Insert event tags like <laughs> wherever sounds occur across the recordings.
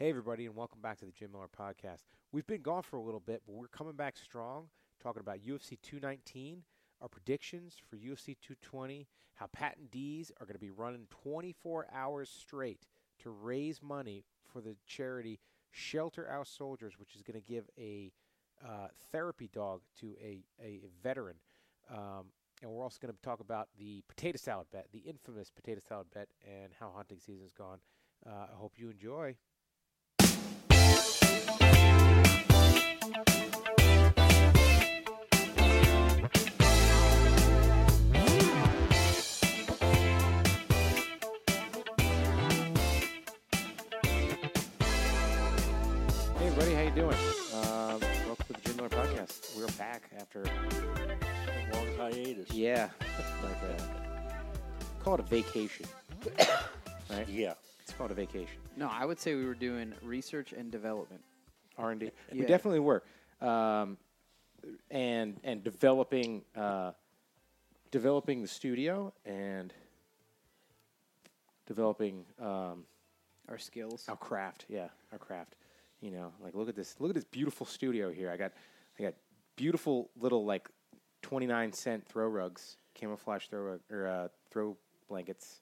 Hey, everybody, and welcome back to the Jim Miller Podcast. We've been gone for a little bit, but we're coming back strong, talking about UFC 219, our predictions for UFC 220, how Pat and Deez are going to be running 24 hours straight to raise money for the charity Shelter Our Soldiers, which is going to give a uh, therapy dog to a, a veteran. Um, and we're also going to talk about the potato salad bet, the infamous potato salad bet, and how hunting season's gone. Uh, I hope you enjoy. You doing? Uh, welcome to the Jim Miller Podcast. We're back after A long hiatus. yeah, <laughs> like a call it a vacation, <coughs> right? Yeah. It's called a vacation. No, I would say we were doing research and development. R and D. We Yeah. definitely were, um, and and developing uh, developing the studio and developing um, Our skills. our craft. Yeah, our craft. You know, like look at this. Look at this beautiful studio here. I got I got beautiful little like twenty nine cent throw rugs, camouflage throw rug, or uh, throw blankets,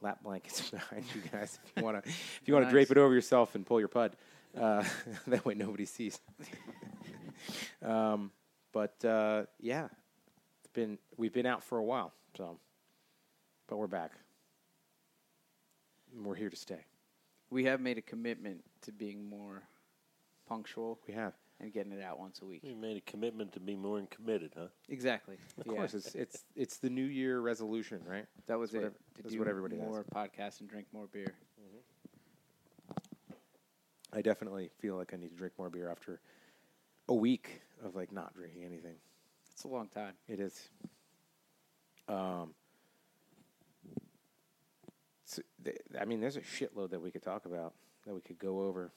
lap blankets <laughs> behind you guys. If you wanna if you wanna Nice. drape it over yourself and pull your pud, uh, <laughs> that way nobody sees. <laughs> um, but uh, yeah, it's been we've been out for a while, so but we're back. And We're here to stay. We have made a commitment to being more punctual We have. and getting it out once a week. We made a commitment to be more committed, huh? Exactly. Of Yeah. course, it's it's it's the New Year resolution, right? That was That's it. ev- To that's do what everybody has. more podcasts and drink more beer. I definitely feel like I need to drink more beer after a week of like not drinking anything. It's a long time. It is. Um. So I mean, there's a shitload that we could talk about that we could go over.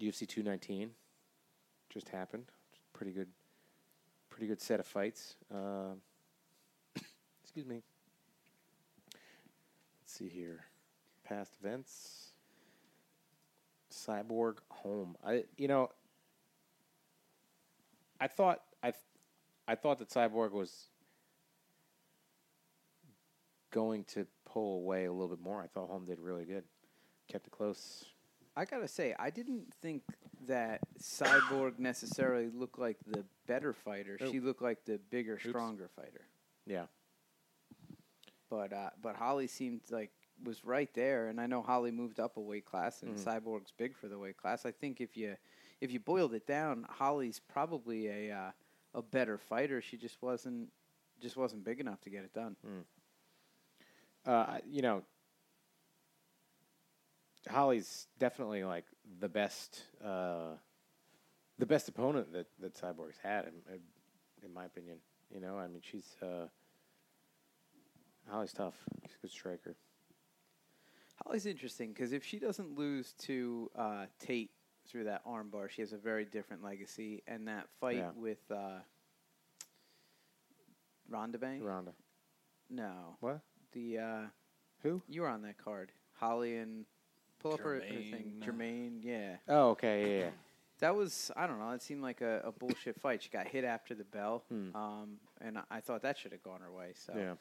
UFC 219 just happened. Pretty good. Pretty good set of fights. Um, <coughs> excuse me. Let's see here. Past events. Cyborg Holm. I you know. I thought I, I thought that Cyborg was going to pull away a little bit more. I thought Holm did really good, kept it close. I gotta say, I didn't think that Cyborg <laughs> necessarily looked like the better fighter. Oh. She looked like the bigger, Oops. stronger fighter. Yeah, But uh, but Holly seemed like was right there, and I know Holly moved up a weight class, and Mhm. Cyborg's big for the weight class. I think if you if you boiled it down, Holly's probably a uh, a better fighter. She just wasn't just wasn't big enough to get it done. Uh, you know, Holly's definitely like the best, uh, the best opponent that that Cyborg's had, in, in my opinion. You know, I mean, she's uh, Holly's tough. She's a good striker. Holly's interesting because if she doesn't lose to uh, Tate through that armbar, she has a very different legacy. And that fight Yeah. with uh, Ronda Bank, Ronda. no, What? The uh, Who? you were on that card, Holly and pull up her, her thing, Germaine. Germaine, yeah. Oh, okay, yeah, yeah. That was I don't know. It seemed like a, a bullshit fight. She got hit after the bell, Hmm. um, and I, I thought that should have gone her way. So yeah.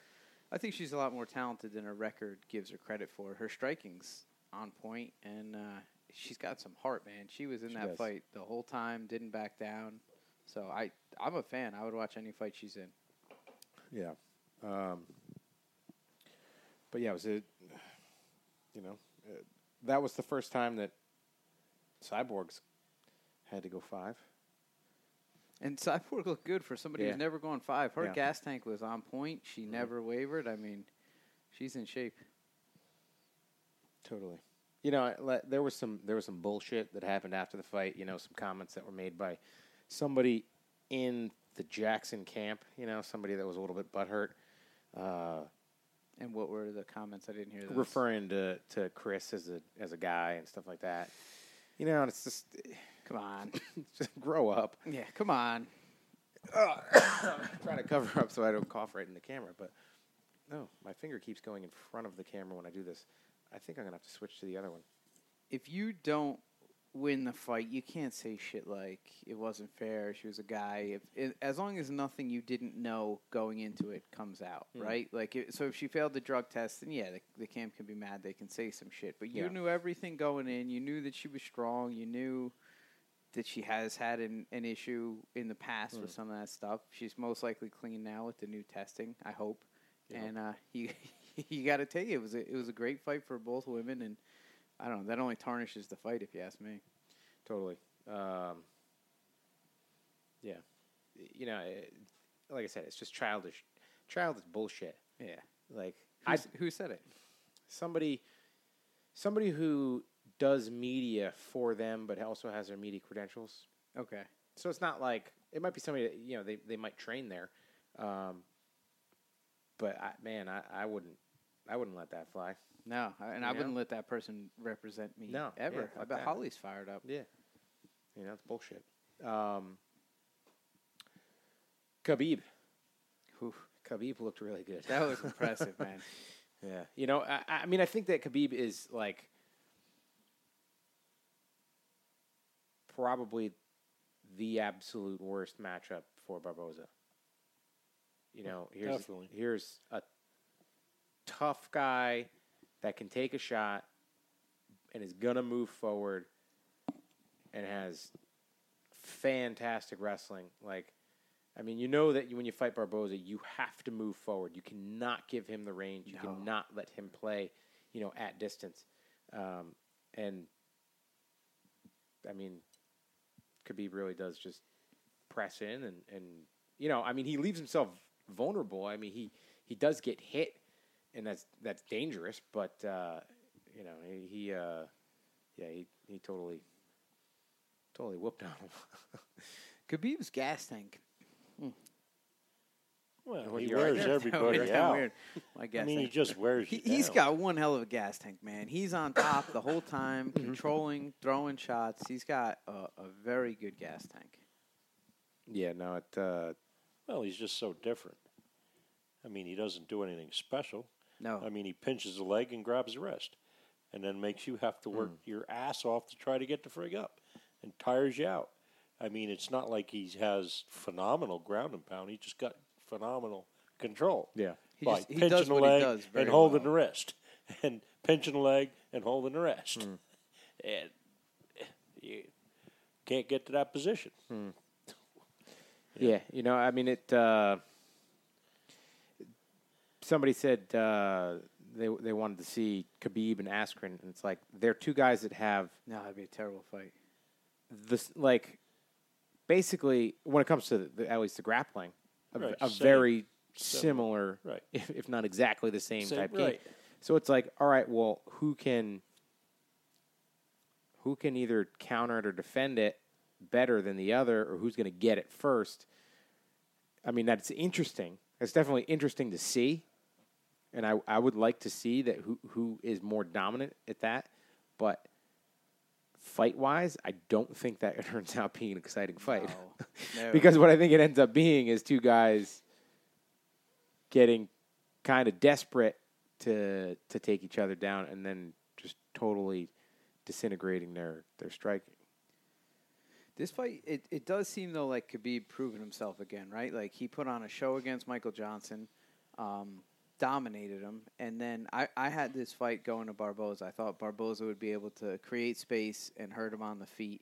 I think she's a lot more talented than her record gives her credit for. Her striking's on point, and uh, she's got some heart, man. She was in She that does. fight the whole time, didn't back down. So I I'm a fan. I would watch any fight she's in. Yeah. Um, but yeah, it was a, you know, uh, that was the first time that Cyborgs had to go five. And Cyborg looked good for somebody Yeah. who's never gone five. Her Yeah. gas tank was on point. She Mhm. never wavered. I mean, she's in shape. Totally. You know, there was some there was some bullshit that happened after the fight. You know, some comments that were made by somebody in the Jackson camp. You know, somebody that was a little bit butthurt, uh, And what were the comments? I didn't hear those. referring to, to Chris as a as a guy and stuff like that. You know, and it's just Come on. <laughs> just grow up. yeah, come on. <coughs> trying to cover up so I don't cough right in the camera, but no, my finger keeps going in front of the camera when I do this. I think I'm gonna have to switch to the other one. If you don't win the fight, you can't say shit like it wasn't fair. She was a guy. If as long as nothing you didn't know going into it comes out, Hmm. right? Like, it, so if she failed the drug test, then yeah, the, the camp can be mad. They can say some shit, but you Yeah. knew everything going in. You knew that she was strong. You knew that she has had an, an issue in the past Hmm. with some of that stuff. She's most likely clean now with the new testing. I hope. Yeah. And uh, <laughs> you you got to tell you, It was a, it was a great fight for both women, and I don't know that only tarnishes the fight if you ask me. Totally. Um, yeah. You know, it, like I said, it's just childish, childish bullshit. Yeah. Like Who, I, who said it? somebody, somebody who does media for them, but also has their media credentials. Okay. So it's not like it might be somebody that you know they, they might train there, um, but I, man, I, I wouldn't I wouldn't let that fly. No, I- and I You wouldn't know? let that person represent me No, yeah, ever. I bet that. Holly's fired up. Yeah, you know it's bullshit. Um, Khabib, Whew. Khabib looked really good. That was impressive, man. <laughs> Yeah, you know, I, I mean, I think that Khabib is like probably the absolute worst matchup for Barboza. You know, here's Definitely. here's a tough guy that can take a shot and is gonna move forward and has fantastic wrestling. Like, I mean, you know that when you fight Barboza, you have to move forward. You cannot give him the range. You No. cannot let him play, you know, at distance. Um, and I mean, Khabib really does just press in and, and you know, I mean, he leaves himself vulnerable. I mean, he, he does get hit, and that's that's dangerous. But uh, you know, he, he uh, yeah, he, he totally totally whooped on him. <laughs> Khabib's gas tank. Well, Well, he you're right wears everybody That's <laughs> out. weird. My gas I mean, he just wears He, you he's down. got one hell of a gas tank, man. He's on top the whole time, controlling, throwing shots. He's got a, a very good gas tank. yeah, no, it. Uh, Well, he's just so different. I mean, he doesn't do anything special. No, I mean, he pinches a leg and grabs the wrist, and then makes you have to work your ass off to try to get the frig up, and tires you out. I mean, it's not like he has phenomenal ground and pound. He just got phenomenal control. yeah, He by just- he pinching does the leg and holding well. the wrist, <laughs> and pinching the leg and holding the wrist, Hmm. <laughs> and you can't get to that position. <laughs> yeah. You know, I mean, it. Uh, somebody said uh, they they wanted to see Khabib and Askren, and it's like they're two guys that have no, that'd be a terrible fight. this like basically when it comes to the, at least the grappling, a, Right, a very Similar. Right. if, if not exactly the same, Same- type game. right. So it's like, all right, well, who can who can either counter it or defend it better than the other, or who's going to get it first? I mean, that's interesting. It's definitely interesting to see, and I I would like to see that who who is more dominant at that, but. Fight wise, I don't think that <laughs> turns out being an exciting fight. No. <laughs> No. because what I think it ends up being is two guys getting kind of desperate to to take each other down and then just totally disintegrating their their striking. This fight, it, it does seem though like Khabib proving himself again, right? Like he put on a show against Michael Johnson, um, dominated him, and then I, I had this fight going to Barboza. I thought Barboza would be able to create space and hurt him on the feet.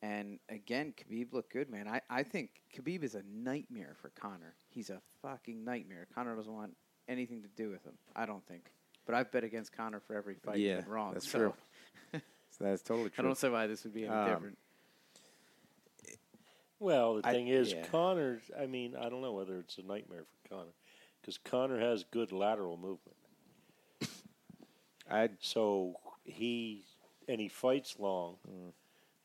And again, Khabib looked good, man. I, I think Khabib is a nightmare for Conor. He's a fucking nightmare. Conor doesn't want anything to do with him. I don't think. But I've bet against Conor for every fight. Yeah, been wrong. that's so true. <laughs> That's totally true. I don't see why this would be any Um, different. Well, the I- thing is, yeah. Conor. I mean, I don't know whether it's a nightmare for Conor because Conor has good lateral movement. <laughs> I So he and he fights long, Mm.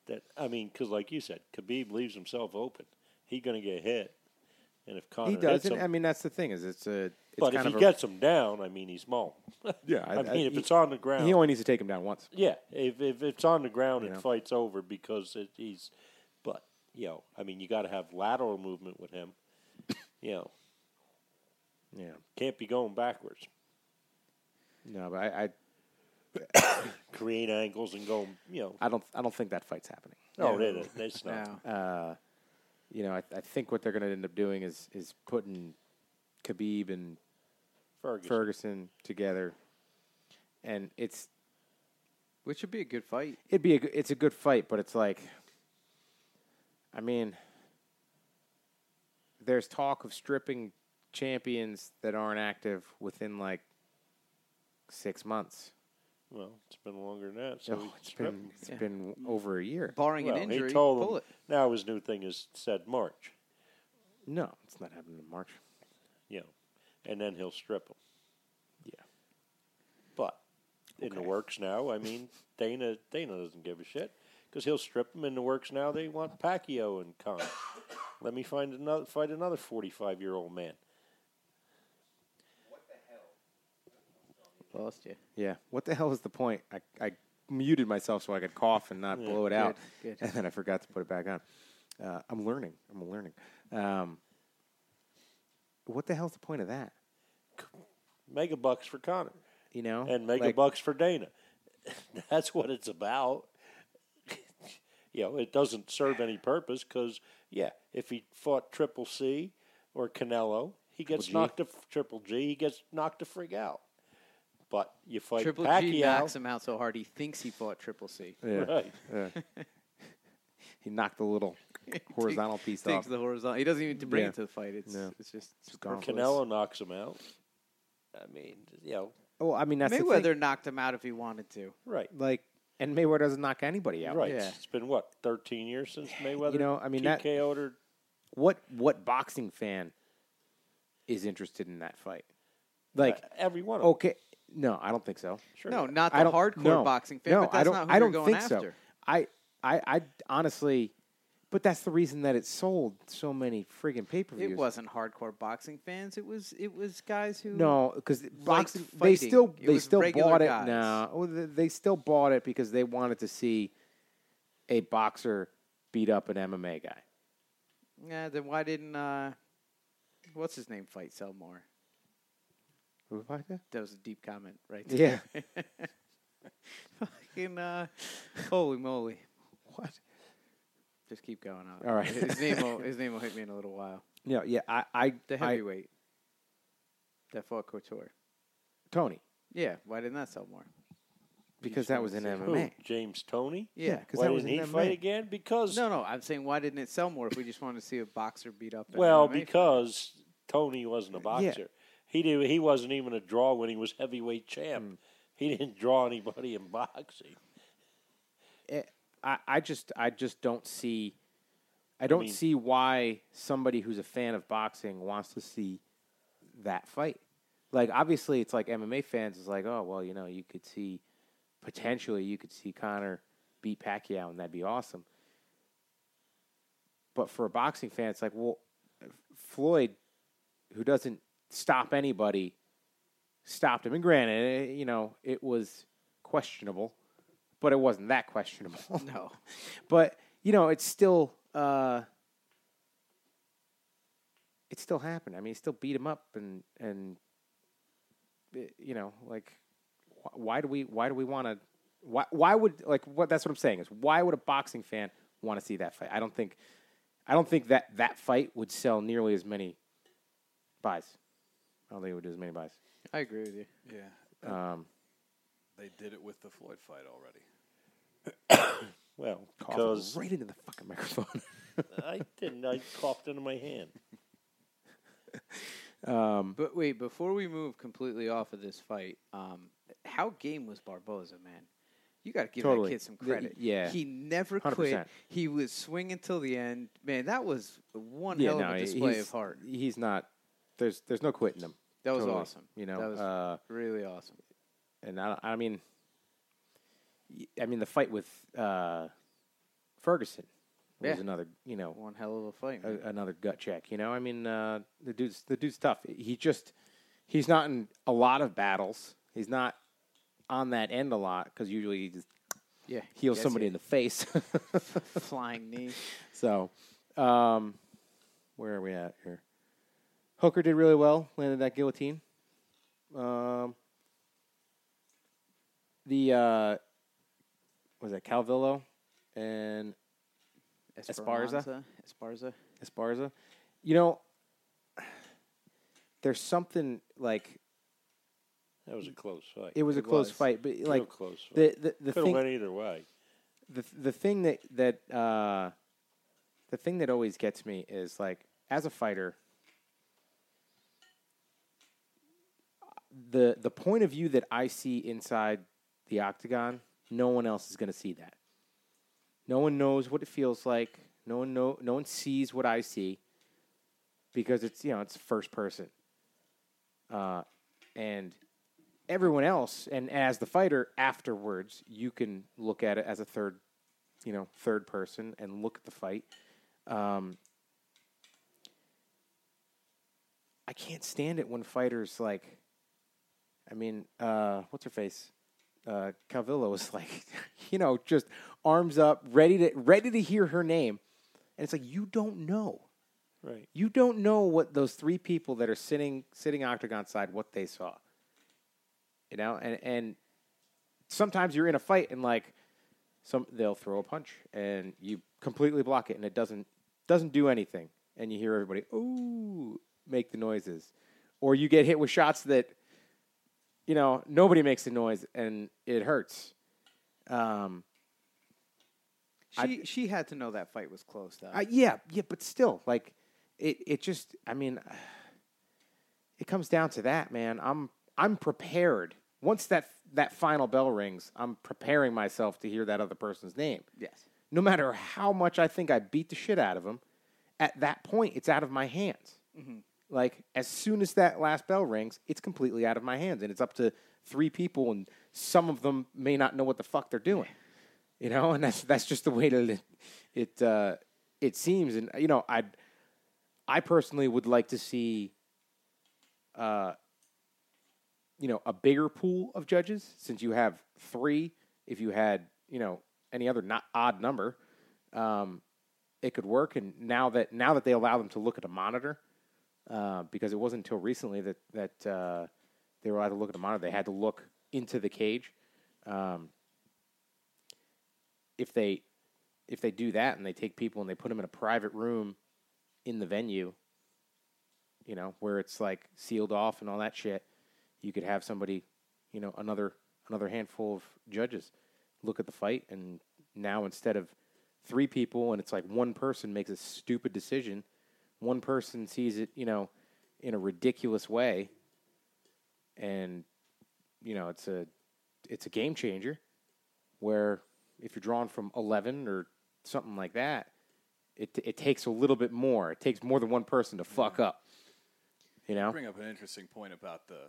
that I mean, because like you said, Khabib leaves himself open. He's going to get hit, and if Conor he doesn't. him, I mean, that's the thing is it's a. It's but if he a- gets him down, I mean, he's mauled. <laughs> yeah, I, mean, if he- it's on the ground, he only needs to take him down once. yeah, if if it's on the ground, You it know. fights over because it, he's. But you know, I mean, you got to have lateral movement with him. you know, Yeah, can't be going backwards. no, but I, I, <coughs> Create angles and go. You know, I don't, I don't think that fight's happening. no, it is. It's not. No. Uh, you know, I, I think what they're going to end up doing is is putting Khabib and Ferguson. Ferguson together, and it's Which would be a good fight. it'd be a g- it's a good fight, but it's like, I mean, there's talk of stripping champions that aren't active within like six months. Well, it's been longer than that. So Oh, we it's strip been him. it's Yeah. been over a year. Barring Well, an injury, he told pull him. it. Now his new thing is said March. No, it's not happening in March. You know, and then he'll strip him. Yeah. But in the works now, I mean, <laughs> Dana Dana doesn't give a shit because he'll strip him. In the works now, they want Pacquiao and Conor. Let me find another fight another forty five year old man. Lost you. Yeah. What the hell is the point? I, I muted myself so I could cough and not Yeah, blow it out, good, good. and then I forgot to put it back on. Uh, I'm learning. I'm learning. Um, what the hell's the point of that? Mega bucks for Conor. You know, and mega Like, bucks for Dana. <laughs> That's what it's about. <laughs> you know, it doesn't serve any purpose because yeah, if he fought Triple G or Canelo, he gets G. knocked to Triple G. He gets knocked to frig out. But you fight Triple Pacquiao, G knocks him out so hard he thinks he fought Triple C. Yeah. right? yeah. he knocked the little <laughs> horizontal piece Takes off. the horizontal. He doesn't even to bring Yeah. it to the fight. It's No. it's just It's gone. Canelo knocks him out. I mean, you know, oh, I mean that's the Mayweather thing. knocked him out if he wanted to. right, Like, and Mayweather doesn't knock anybody out. right. Yeah. It's been what thirteen years since Mayweather. You know, I mean, that- TKO'd or What what boxing fan is interested in that fight? Like, uh, every one of them. okay, no, I don't think so. Sure. No, not the I don't hardcore no, boxing fan, No, but that's I don't. not who I you're don't going think after. so. I, I, I honestly, but that's the reason that it sold so many friggin' pay per views. It wasn't hardcore boxing fans. It was it was guys who No, because boxing they still they still bought it. guys. No, oh, they they still bought it because they wanted to see a boxer beat up an MMA guy. Yeah, then why didn't uh, what's his name fight sell more? Who fight that? That was a deep comment, right? Yeah. <laughs> Fucking uh, holy moly! What? Just keep going on. All right. his name will his <laughs> name will hit me in a little while. No, yeah, I, I, The I heavyweight that fought Couture. Toney, Yeah, why didn't that sell more? because that was in wanted Who? MMA. James Toney. Yeah, because Why that was didn't in he MMA. fight again? Because No, no, I'm saying why didn't it sell more if we just wanted to see a boxer beat up? well, MMA fighter? because Toney wasn't a Yeah. He did. He wasn't even a draw when he was heavyweight champ. Hmm. He didn't draw anybody in boxing. Eh, I, I just I just don't see I don't mean- see why somebody who's a fan of boxing wants to see that fight. Like obviously it's like MMA fans is like, oh well, you know, you could see potentially you could see Conor beat Pacquiao and that'd be awesome. But for a boxing fan, it's like, well, Floyd, who doesn't stop anybody, stopped him. And granted, eh, you know, it was questionable, but it wasn't that questionable. <laughs> no, but you know, it's still uh, it still happened. I mean, he still beat him up, and and eh, you know, like, wh- why do we why do we want to? Why why would like what? That's what I'm saying is why would a boxing fan want to see that fight? I don't think I don't think that that fight would sell nearly as many buys. I don't think it would do as many buys. I agree with you. Yeah, Um, they did it with the Floyd fight already. <coughs> Well, because right into the fucking microphone. <laughs> I didn't. I coughed into my hand. <laughs> um, But wait, before we move completely off of this fight, um, how game was Barboza, man? You got to give Totally. that kid some Y- credit. yeah. he never quit. 100%. He was swinging till the end. Man, that was one yeah, hell of no, a display of heart. He's not. There's there's no quitting him. That was Totally. awesome. You know, that was uh, really awesome. and I, I mean, I mean, the fight with uh, Ferguson was Yeah. another, you know, One hell of a fight. a, another gut check. You know, I mean, uh, the dude's the dude's tough. He just he's not in a lot of battles. He's not on that end a lot because usually he just yeah. heals somebody it. in the face. <laughs> flying knee. <laughs> so, um, where are we at here? Hooker did really well, landed that guillotine. Um, the uh, was that Calvillo and Esparza? Esperanza. Esparza. Esparza. You know, there's something like That was a close fight. it was a It close was. fight, but Real like close fight. the the, the Could have thing went either way. the the thing that that uh, the thing that always gets me is like as a fighter, the the point of view that I see inside the octagon, no one else is going to see that. No one knows what it feels like. No one know. No one sees what I see because it's you know it's first person, uh, and everyone else and as the fighter afterwards you can look at it as a third you know third person and look at the fight um, i can't stand it when fighters like i mean uh, what's her face? Uh, calvillo is like <laughs> you know just arms up ready to ready to hear her name. And it's like you don't know. Right. you don't know what those three people that are sitting sitting octagon side what they saw. You know and and sometimes you're in a fight and like some they'll throw a punch and you completely block it and it doesn't doesn't do anything. And you hear everybody ooh make the noises. Or you get hit with shots that you know nobody makes a noise and it hurts um She she had to know that fight was close though. I, yeah, yeah, but still, like it, it just, I mean, <sighs> it comes down to that, man. I'm, I'm prepared. Once that that final bell rings, I'm preparing myself to hear that other person's name. yes. No matter how much I think I beat the shit out of him, at that point, it's out of my hands. Like as soon as that last bell rings, it's completely out of my hands, and it's up to three people, and some of them may not know what the fuck they're doing. You know, and that's that's just the way that it it, uh, it seems. And you know, I I personally would like to see, uh, you know, a bigger pool of judges since you have three. If you had, you know, any other not odd number, um, it could work. And now that now that they allow them to look at a monitor, uh, because it wasn't until recently that that uh, they were allowed to look at a monitor, they had to look into the cage. Um, if they if they do that and they take people and they put them in a private room in the venue, you know, where it's like sealed off and all that shit, you could have somebody, you know, another another handful of judges look at the fight and now instead of three people and it's like one person makes a stupid decision, one person sees it, you know, in a ridiculous way and you know, it's a it's a game changer where if you're drawn from 11 or something like that, it it takes a little bit more. It takes more than one person to fuck up. You know? Bring up an interesting point about the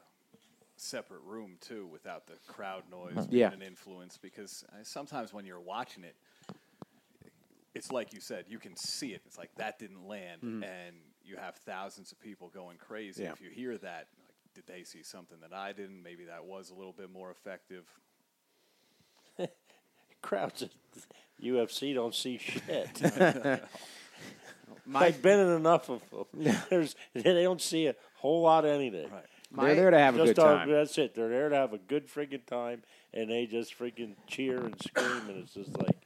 separate room too, without the crowd noise being Yeah. an influence. Because uh, sometimes when you're watching it, it's like you said, you can see it. It's like that didn't land, and you have thousands of people going crazy. Mm-hmm. Yeah. If you hear that, like, did they see something that I didn't? Maybe that was a little bit more effective. <laughs> Crowds at UFC don't see shit. <laughs> My I've <laughs> been in enough of them. There's, they don't see a whole lot of anything. Right. my They're there to have a good are- time. that's it. They're there to have a good friggin' time, and they just freaking cheer and scream, and it's just like,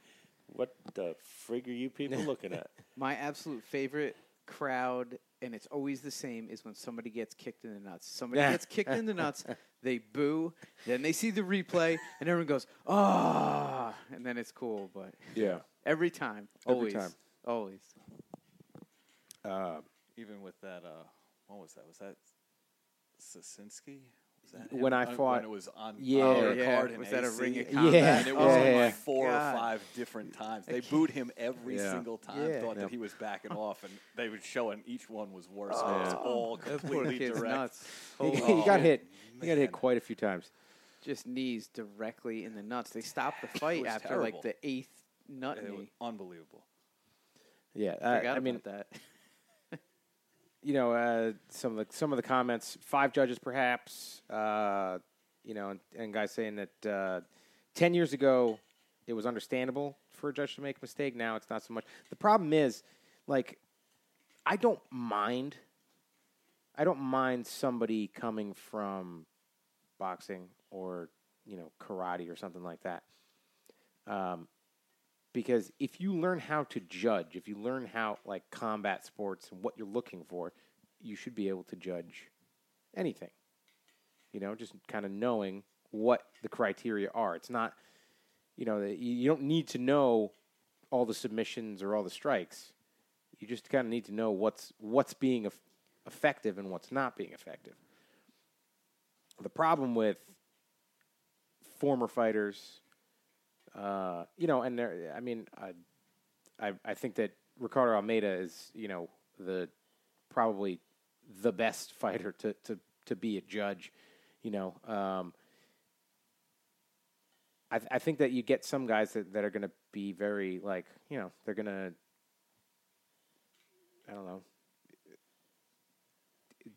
what the frig are you people <laughs> looking at? my absolute favorite crowd, and it's always the same, is when somebody gets kicked in the nuts. Somebody gets <laughs> kicked in the nuts, they boo, then they see the replay, and everyone goes, "Ah!" and then it's cool. But Yeah. every time, Every always, time. always. Uh, Even with that, uh, what was that? Was that Sasinski? Was that When I fought- when it was on Yeah. on Oh, yeah. card in Was that a ring of Yeah. And it Oh, was yeah, like yeah. four God. or five different times. They booed him every Yeah. single time. Yeah. Thought Yep. that he was backing off, and they would show, and each one was worse. Oh. It was all That completely direct. nuts. he, oh, he got man. hit. He got hit quite a few times. just knees directly in the nuts. They stopped the <laughs> fight was after like the eighth nut It was unbelievable. Yeah, Forgot I, I mean, about that. You know, uh, some of the some of the comments, five judges perhaps, uh, you know, and, and guys saying that uh, ten years ago it was understandable for a judge to make a mistake. Now it's not so much. The problem is, like, I don't mind. I don't mind somebody coming from boxing or you know karate or something like that. Um, because if you learn how to judge, if you learn how like combat sports and what you're looking for, you should be able to judge anything. You know, just kind of knowing what the criteria are. It's not, you know, you don't need to know all the submissions or all the strikes. You just kind of need to know what's what's being eff- effective and what's not being effective. The problem with former fighters, uh, you know, and there, I mean, I, I, I think that Ricardo Almeida is, you know, the probably the best <laughs> fighter to to to be a judge. You know, um, I I think that you get some guys that, that are going to be very like, you know, they're going to, I don't know,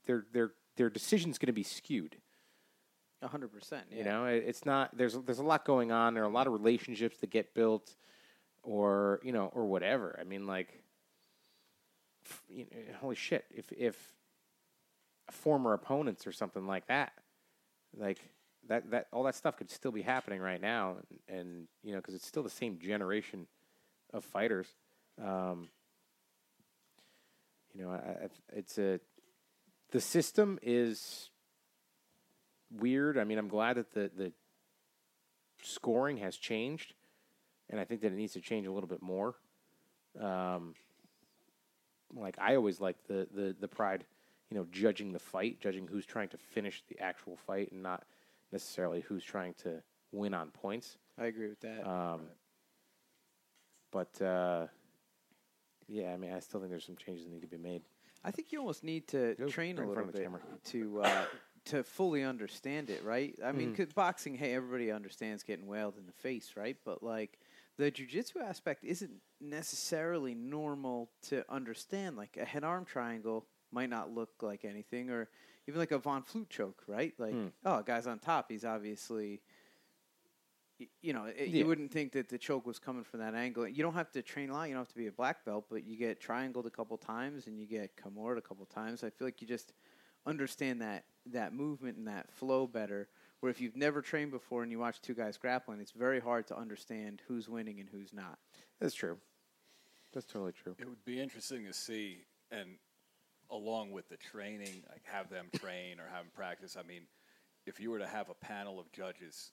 their their their decision's going to be skewed. A hundred percent. You know, it- it's not there's there's a lot going on. There are a lot of relationships that get built, or you know, or whatever. I mean, like, you know, holy shit! If if former opponents or something like that, like that that all that stuff could still be happening right now, and, and you know, because it's still the same generation of fighters. Um, you know, I, I, it's a the system is weird. I mean, I'm glad that the the scoring has changed, and I think that it needs to change a little bit more. Um, like I always like the the the pride, you know, judging the fight, judging who's trying to finish the actual fight, and not necessarily who's trying to win on points. I agree with that. Um, but uh, yeah, I mean, I still think there's some changes that need to be made. I think you almost need to Go train a little front of the bit camera. to uh, to fully understand it, right? I mean, Mhm. 'cause boxing, hey, everybody understands getting wailed in the face, right? But like the jujitsu aspect isn't necessarily normal to understand. Like a head arm triangle might not look like anything, or even like a von Flue choke, right? Like, Hmm. oh, a guy's on top, he's obviously. You know, it, Yeah. you wouldn't think that the choke was coming from that angle. You don't have to train a lot. You don't have to be a black belt, but you get triangled a couple times and you get Kimura a couple times. I feel like you just understand that that movement and that flow better. Where if you've never trained before and you watch two guys grappling, it's very hard to understand who's winning and who's not. That's true. That's totally true. It would be interesting to see, and along with the training, like have them train or have them practice. I mean, if you were to have a panel of judges,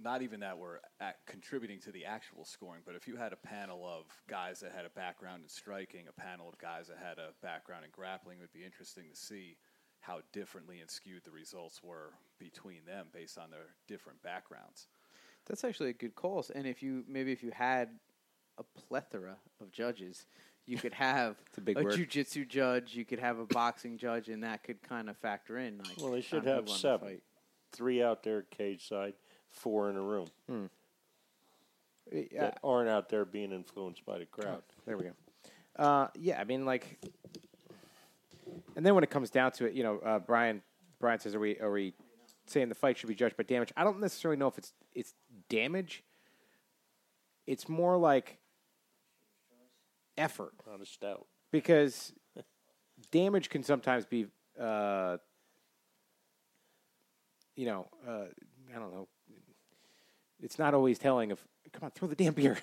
not even that were at contributing to the actual scoring, but if you had a panel of guys that had a background in striking, a panel of guys that had a background in grappling, it would be interesting to see how differently and skewed the results were between them based on their different backgrounds. That's actually a good call. And if you maybe if you had a plethora of judges, you could have <laughs> a big a word. jujitsu judge, you could have a boxing judge, and that could kind of factor in. Like, Well, they should have seven. fight. Three out there cage side, four in a room Yeah, that aren't out there being influenced by the crowd. There we go. Uh, yeah, I mean, like, and then when it comes down to it, you know, uh, Brian Brian says, "Are we are we saying the fight should be judged by damage?" I don't necessarily know if it's it's damage. It's more like effort Not a stout. because damage can sometimes be, uh, you know, uh, I don't know. It's not always telling of, come on, throw the damn beer.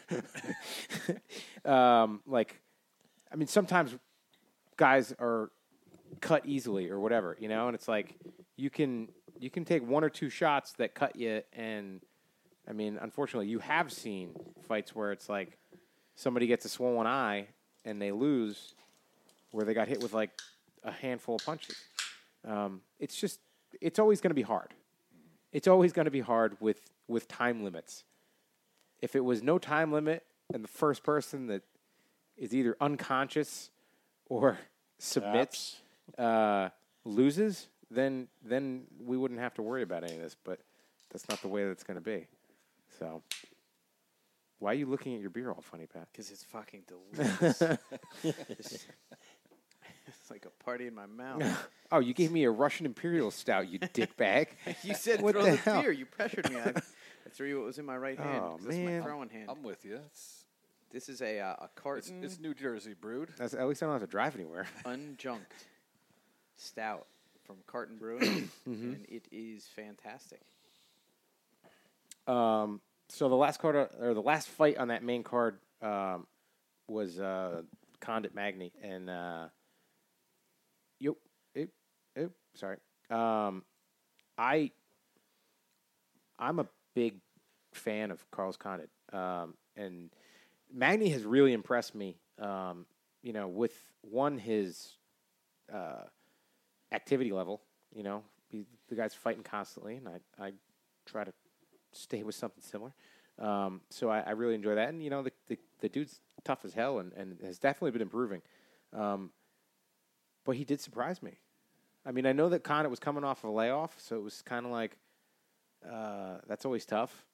<laughs> um, like, I mean, sometimes guys are cut easily or whatever, you know, and it's like you can you can take one or two shots that cut you, and I mean, unfortunately, you have seen fights where it's like somebody gets a swollen eye and they lose, where they got hit with like a handful of punches. Um, it's just it's always going to be hard. It's always going to be hard with with time limits. If it was no time limit and the first person that is either unconscious or <laughs> submits uh, loses, then then we wouldn't have to worry about any of this. But that's not the way that's going to be. So, why are you looking at your beer all funny, Pat? Because it's fucking <laughs> delicious. it's like a party in my mouth. Oh, you gave me a Russian Imperial Stout, you dickbag. <laughs> you said What throw the the, hell? beer. You pressured me. I, I threw you what was in my right hand. Oh, 'cause That's my man. throwing hand. I'm with you. It's, this is a uh, a it's, carton it's New Jersey brewed. That's, at least I don't have to drive anywhere. unjunked stout from Carton Brewing, <coughs> Mm-hmm. and it is fantastic. Um, so the last card, uh, or the last fight on that main card, um, was uh, Condit Magny, and uh, yep, yep, yep. Sorry, um, I, I'm a big fan of Carlos Condit, um, and Magny has really impressed me. Um, you know, with one his uh, activity level. You know, he, the guy's fighting constantly, and I, I try to stay with something similar. Um, so I, I really enjoy that, and you know, the, the the dude's tough as hell, and, and has definitely been improving. Um, but he did surprise me. I mean, I know that Condit was coming off of a layoff, so it was kind of like uh, that's always tough,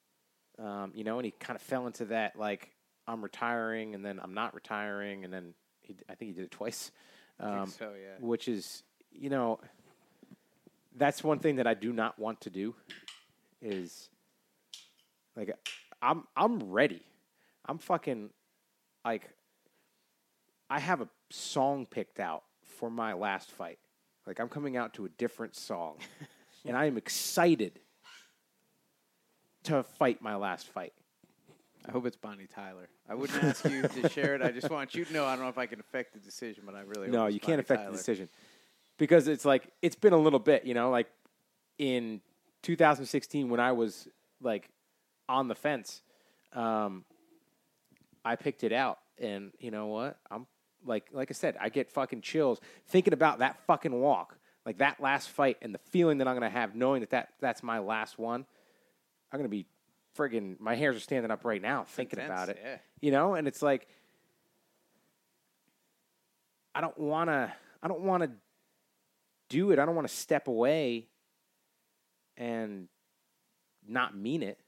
um, you know. And he kind of fell into that like I'm retiring, and then I'm not retiring, and then he, I think he did it twice. Um, so, yeah. which is you know that's one thing that I do not want to do is like I'm I'm ready. I'm fucking like I have a song picked out for my last fight. Like I'm coming out to a different song <laughs> and I am excited to fight my last fight. I hope it's Bonnie Tyler. I wouldn't ask you to share it. I just want you to know. I don't know if I can affect the decision, but I really No, hope it's you can't Bonnie affect Tyler. the decision because it's like it's been a little bit, you know, like in 2016 when I was like on the fence, um, I picked it out, and you know what? I'm like, like I said, I get fucking chills thinking about that fucking walk, like that last fight, and the feeling that I'm gonna have knowing that, that that's my last one. I'm gonna be friggin' my hairs are standing up right now thinking intense, about it. yeah. You know, and it's like I don't want to. I don't want to do it. I don't want to step away and not mean it.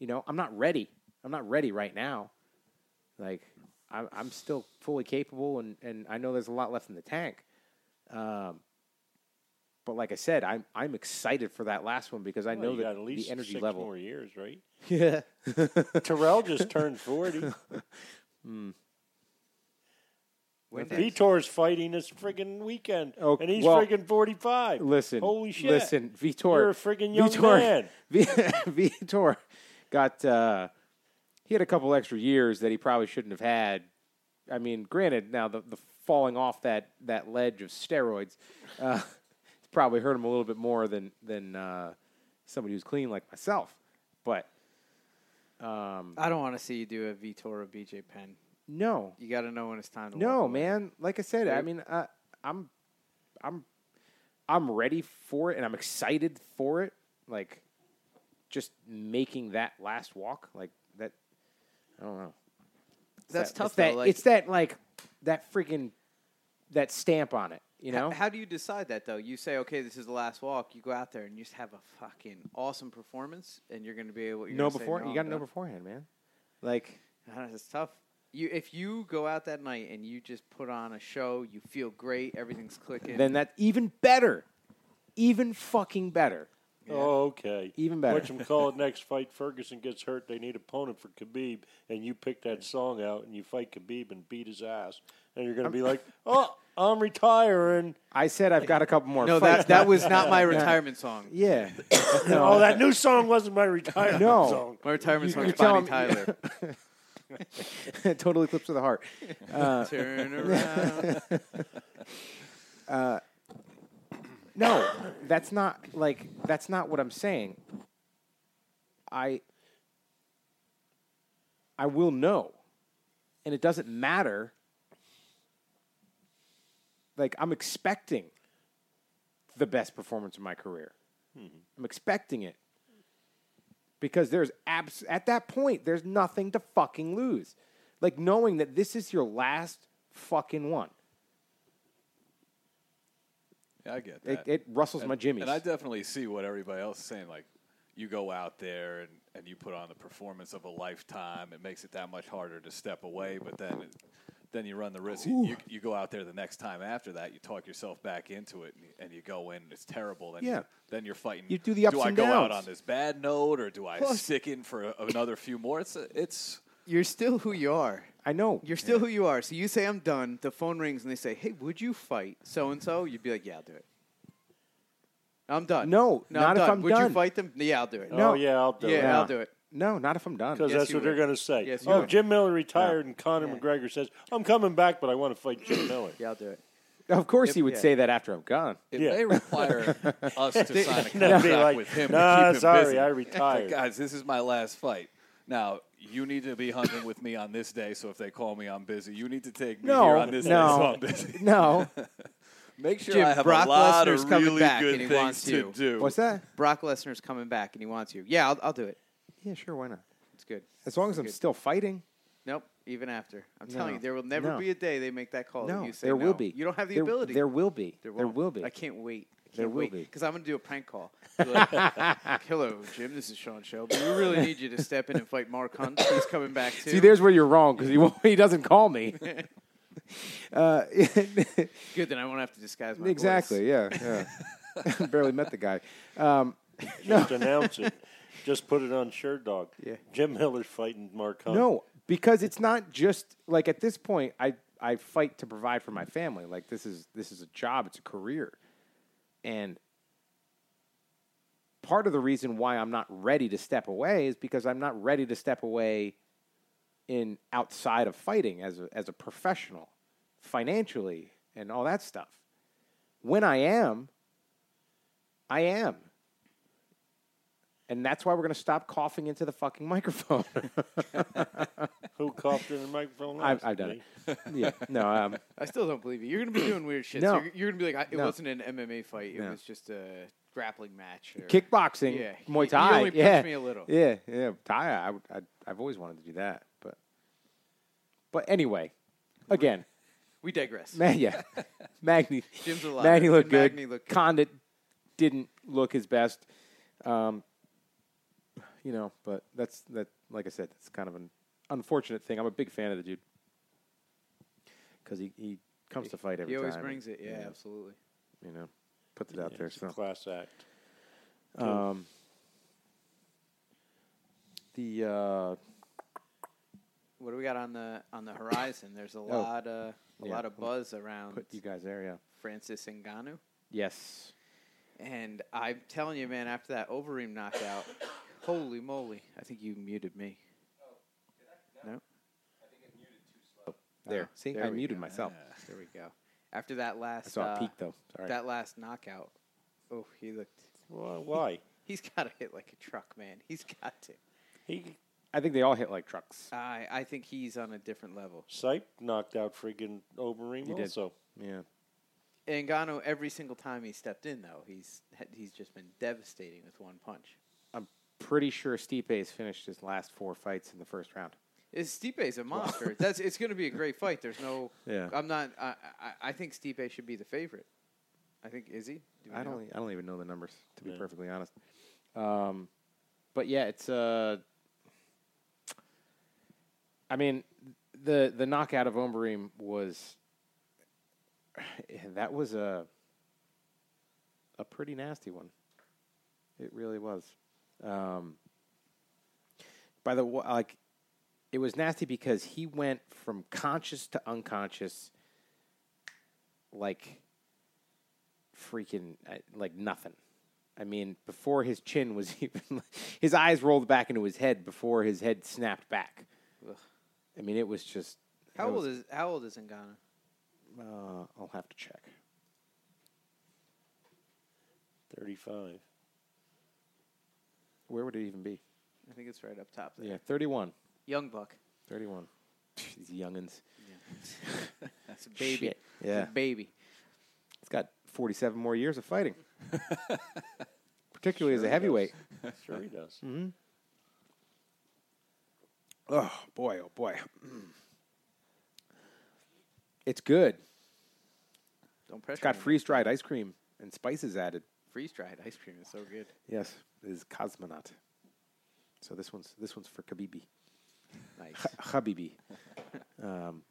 You know, I'm not ready. I'm not ready right now. Like I'm, I'm still fully capable, and and I know there's a lot left in the tank. Um, but like I said, I'm I'm excited for that last one because I Well, know that at least the energy six level. more years, right? <laughs> Yeah. Terrell just turned forty. When <laughs> The did- Vitor's fighting this friggin' weekend, Oh, and he's well, friggin' forty-five. Listen, holy shit! Listen, Vitor, You're a friggin' young Vitor, man. <laughs> V- Vitor got uh, he had a couple extra years that he probably shouldn't have had. I mean, granted, now the, the falling off that, that ledge of steroids, uh, it's <laughs> probably hurt him a little bit more than than uh, somebody who's clean like myself. But um, I don't want to see you do a Vitor or BJ Penn. No, You got to know when it's time to. No, man. Like I said, I mean, uh, I'm, I'm, I'm ready for it, and I'm excited for it. Like, just making that last walk, like that. I don't know. It's That's that- tough, It's that, like- it's that like that freaking that stamp on it. You know? How, do you decide that though? You say, okay, this is the last walk. You go out there and you just have a fucking awesome performance, and you're going to be able. You're know gonna say, before "No, you got to know beforehand, man. Like, It's tough. You if you go out that night and you just put on a show, you feel great, everything's clicking. then that's even better, even fucking better. Oh, okay. Even better. Watch them call it <laughs> next fight. Ferguson gets hurt. They need opponent for Khabib, and you pick that song out, and you fight Khabib and beat his ass, and you're going to be like, "Oh, I'm retiring." I said I've got a couple more. no, fights. that that was not my <laughs> retirement song. yeah. <laughs> Oh, that new song wasn't my retirement No. song. My retirement You- song is Bonnie telling Tyler. <laughs> total eclipse of the heart. <laughs> Turn around. <laughs> Uh, no, that's not like that's not what I'm saying. I I will know. And it doesn't matter. Like I'm expecting the best performance of my career. Hmm. I'm expecting it. Because there's abs- at that point there's nothing to fucking lose. Like knowing that this is your last fucking one. Yeah, I get It, that. it rustles and, my jimmies. And I definitely see what everybody else is saying. Like, you go out there and, and you put on the performance of a lifetime. It makes it that much harder to step away, but then it, then you run the risk. You, you, you go out there the next time after that, you talk yourself back into it, and, and you go in, and it's terrible. Then Yeah. you, then you're fighting. You do the ups do I and go out on this bad note, or do I Plus- stick in for a, another few more? It's it's You're still who you are. I know. You're still who you are. So you say I'm done. The phone rings and they say, "Hey, would you fight so and so?" You'd be like, "Yeah, I'll do it." I'm done. No, no, not I'm if done. I'm would you fight them? Yeah, I'll do it. No. Oh yeah, I'll do yeah, it. Yeah. I'll do it. No, not if I'm done. Because Yes, that's you what they're would. going to say. Yes, you oh, would. Jim Miller retired, and Conor Yeah. McGregor says, "I'm coming back, but I want to fight Jim <laughs> Miller." Yeah, I'll do it. Of course, Yep, he would yeah. say that after I'm gone. it Yeah. may require <laughs> us to sign a <laughs> They'll contract be like, with him "Nah, to keep him sorry, busy. I retired." guys, this is my last fight. Now you need to be hunting with me on this day. So if they call me, I'm busy. You need to take me No, here on this day. So no, I'm busy. no. Make sure Jim, I have Brock a lot Lesnar's of coming really back good and he things wants to you. do. What's that? Brock Lesnar's coming back and he wants you. Yeah, I'll, I'll do it. Yeah, sure. Why not? It's good. As long as I'm Good. still fighting. Nope. Even after, I'm telling No. you, there will never No. be a day they make that call. that no, you say there no. will be. You don't have the There- ability. There will be. There, won't. will be. I can't wait. I can't There will wait be. because I'm going to do a prank call. <laughs> Be like, Hello, Jim. This is Sean Shelby. We really need you to step in and fight Mark Hunt. He's coming back <laughs> too. See, there's where you're wrong because he won't, he doesn't call me. <laughs> uh, good. Then I won't have to disguise my voice. exactly. Yeah. Yeah. Barely met the guy. Um, Just announce it. Just put it on Sherdog. Yeah. Jim Miller's fighting Mark Hunt. No, because it's not just like at this point I I fight to provide for my family. Like this is this is a job, it's a career. And part of the reason why I'm not ready to step away is because I'm not ready to step away in outside of fighting as a, as a professional financially and all that stuff. When I am I am. And that's why we're going to stop coughing into the fucking microphone. <laughs> Who coughed in the microphone? I've. I've done Me? it. <laughs> Yeah. No, um, <laughs> I still don't believe you. You're going to be <clears throat> doing weird shit. No. So you're, you're going to be like, I, it No. wasn't an MMA fight. It No. was just a grappling match. Or, kickboxing, Yeah. Muay You- you Thai. only pushed yeah. me a little. Yeah, yeah. Thai. I, would- I, I've always wanted to do that, but but anyway, again, We digress. man, yeah, Magny. Jim's a liar. Magny looked And good. Magny looked good. Condit didn't look his best. Um, you know, but that's that. Like I said, it's kind of an unfortunate thing. I'm a big fan of the dude because he, he comes to fight every time. He time. always and, brings it. Yeah, you know, absolutely. You know, puts it out there. it's a So. class act. Um, the uh, What do we got on the on the horizon? There's a lot of a Oh. Yeah. lot of buzz around put you guys there, yeah. Francis Ngannou. Yes. And I'm telling you, man, after that Overeem knockout, holy moly! I think you muted me. No, no. I think I muted too slow. Oh, There. See, there I muted go. myself. there we go. After that I last, saw uh, a peak though. Sorry. that last knockout, oh, he looked. Well, why? <laughs> He's got to hit like a truck, man. He's got to. He I think they all hit like trucks. I I think he's on a different level. Stipe knocked out friggin' Overeem He did. also. Yeah. Ngannou, every single time he stepped in, though, he's he's just been devastating with one punch. I'm pretty sure Stipe's finished his last four fights in the first round. Is Stipe's a monster? <laughs> That's it's going to be a great fight. There's no. Yeah. I'm not. I, I I think Stipe should be the favorite. I think is he? Do I know? don't. I don't even know the numbers to be Yeah. perfectly honest. Um, but yeah, it's. Uh, I mean, the the knockout of Overeem was. <sighs> That was a. A pretty nasty one. It really was. Um, by the way, like, it was nasty because he went from conscious to unconscious. Like freaking uh, like nothing. I mean, before his chin was <laughs> even, his eyes rolled back into his head before his head snapped back. Ugh. I mean, it was just. How it old was- is How old is Ngannou? Uh, I'll have to check. 35. Where would it even be? I think it's right up top there. Yeah, 31. Young buck. 31. <laughs> These youngins. Yeah. <laughs> That's a baby. Shit. He's Yeah. a baby. It's got 47 more years of fighting. <laughs> Particularly as Sure a he heavyweight. Sure he does. Mm-hmm. Oh, boy, oh, boy. It's good. Don't pressure. It's got freeze dried ice cream and spices added. Freeze dried ice cream is so good. Yes, is cosmonaut. So this one's this one's for Khabibi. Nice. Habibi. <laughs> um,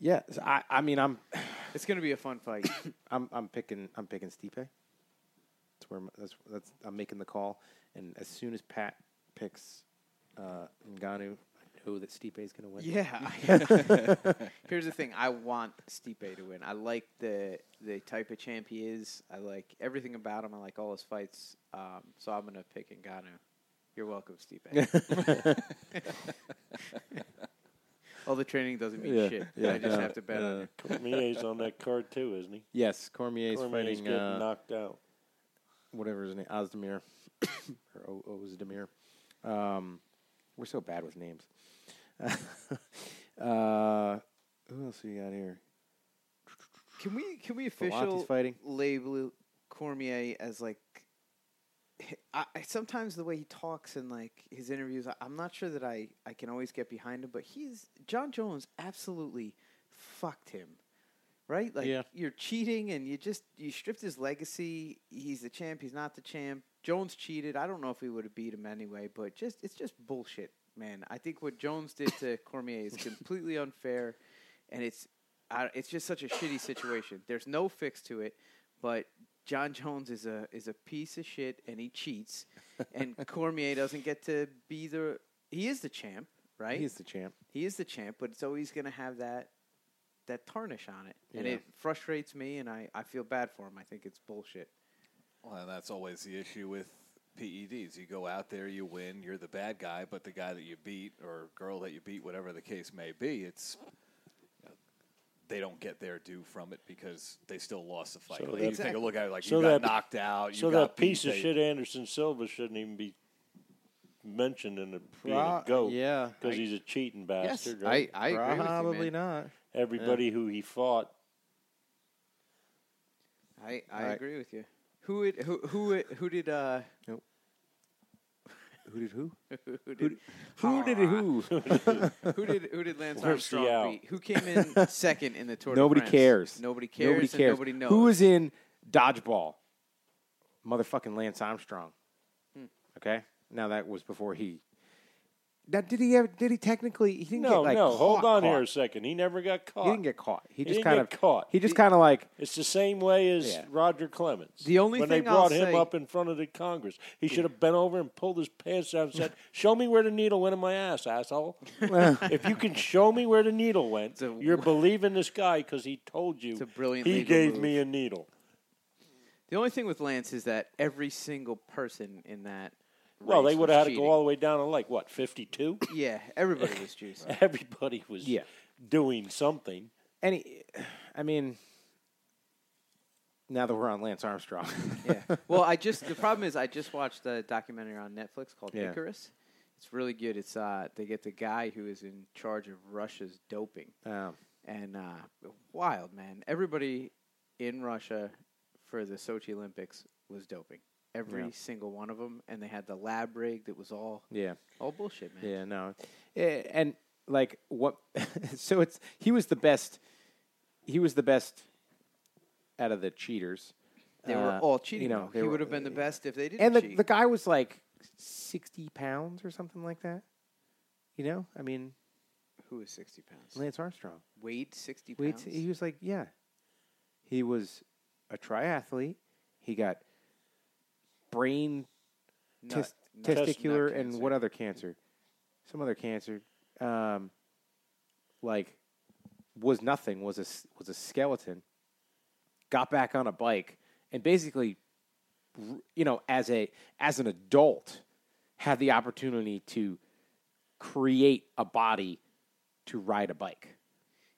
yeah, so I I mean I'm <sighs> it's gonna be a fun fight. <coughs> I'm I'm picking I'm picking Stipe. That's where my, that's that's I'm making the call, and as soon as Pat picks uh, Ngannou, I know that Stipe is going to win. Yeah. <laughs> <laughs> Here's the thing. I want Stipe to win. I like the the type of champ he is. I like everything about him. I like all his fights. Um, so I'm gonna pick Ngannou. You're welcome, Stipe. <laughs> all the training doesn't mean Yeah, shit. yeah, I just no, have to bet on uh, it. Cormier's on that card too, isn't he? Yes, Cormier's Cormier's fighting getting uh, knocked out. whatever his name, Ozdemir <coughs> or o- Ozdemir. Um, we're so bad with names. <laughs> uh, who else do we got here? Can we can we official fighting. label Cormier as like? I, I sometimes the way he talks and like his interviews, I, I'm not sure that I I can always get behind him. But he's Jon Jones absolutely fucked him, right? Like Yeah. you're cheating and you just you stripped his legacy. He's the champ. He's not the champ. Jones cheated. I don't know if he would have beat him anyway, but just it's just bullshit, man. I think what Jones did to <laughs> Cormier is completely unfair, and it's I, it's just such a shitty situation. There's no fix to it, but Jon Jones is a is a piece of shit, and he cheats, and <laughs> Cormier doesn't get to be the he is the champ, right? He's the champ. he is the champ, but it's always going to have that that tarnish on it, and Yeah. it frustrates me, and I, I feel bad for him. I think it's bullshit. Well, and that's always the issue with PEDs. You go out there, you win, you're the bad guy, but the guy that you beat or girl that you beat, whatever the case may be, it's they don't get their due from it because they still lost the fight. So Like, that- you take a look at it like so you got that- knocked out. You So got that beat, piece of they- shit Anderson Silva shouldn't even be mentioned in the being a goat. yeah, because he's a cheating bastard. I, right? I agree with you, Probably man. not. Everybody who he fought. I, I Alright. agree with you. Who it, who who it, who did uh Who did who? <laughs> who did Who did it? Who? <laughs> <laughs> who did who did Lance Where's the out? Armstrong beat? Who came in second in the Tour? de Nobody France? cares. Nobody cares. Nobody cares. nobody knows. Who was in dodgeball? Motherfucking Lance Armstrong. Hmm. Okay. Now that was before he. Now, did he ever? Did he technically? He didn't No, get like no. Hold caught, on here a second. He never got caught. He didn't get caught. He, He just didn't kind get of caught. He just kind of like It's the same way as Yeah. Roger Clemens. The only when thing they I'll brought him say- up in front of the Congress, he should have bent over and pulled his pants down and said, "Show me where the needle went in my ass, asshole." <laughs> if you can show me where the needle went, a- you're believing this guy because he told you It's a brilliant he gave move. me a needle. The only thing with Lance is that every single person in that. Well, they would have had to go all the way down to like what, fifty-two? Yeah, everybody was <laughs> juicing. Everybody was Yeah. doing something. any. I mean, now that we're on Lance Armstrong, <laughs> yeah. Well, I just the problem is I just watched a documentary on Netflix called Yeah. Icarus. It's really good. It's uh they get the guy who is in charge of Russia's doping. um, and uh, wild man. Everybody in Russia for the Sochi Olympics was doping. Every Yeah. single one of them, and they had the lab rig that was all yeah. all bullshit, man. Yeah, no, Eh, and like what? <laughs> so it's he was the best. He was the best out of the cheaters. They were Uh, all cheating. You know, he would have been the best if they didn't And the cheat. the guy was like sixty pounds or something like that. You know, I mean, Who was sixty pounds? Lance Armstrong. Weighed sixty Wait, pounds. he was like, yeah, he was a triathlete. He got brain Nut- tes- nut- testicular nut and cancer. what other cancer? Some other cancer. Um, like was nothing. Was a s- was a skeleton. Got back on a bike and basically, you know, as a as an adult, had the opportunity to create a body to ride a bike.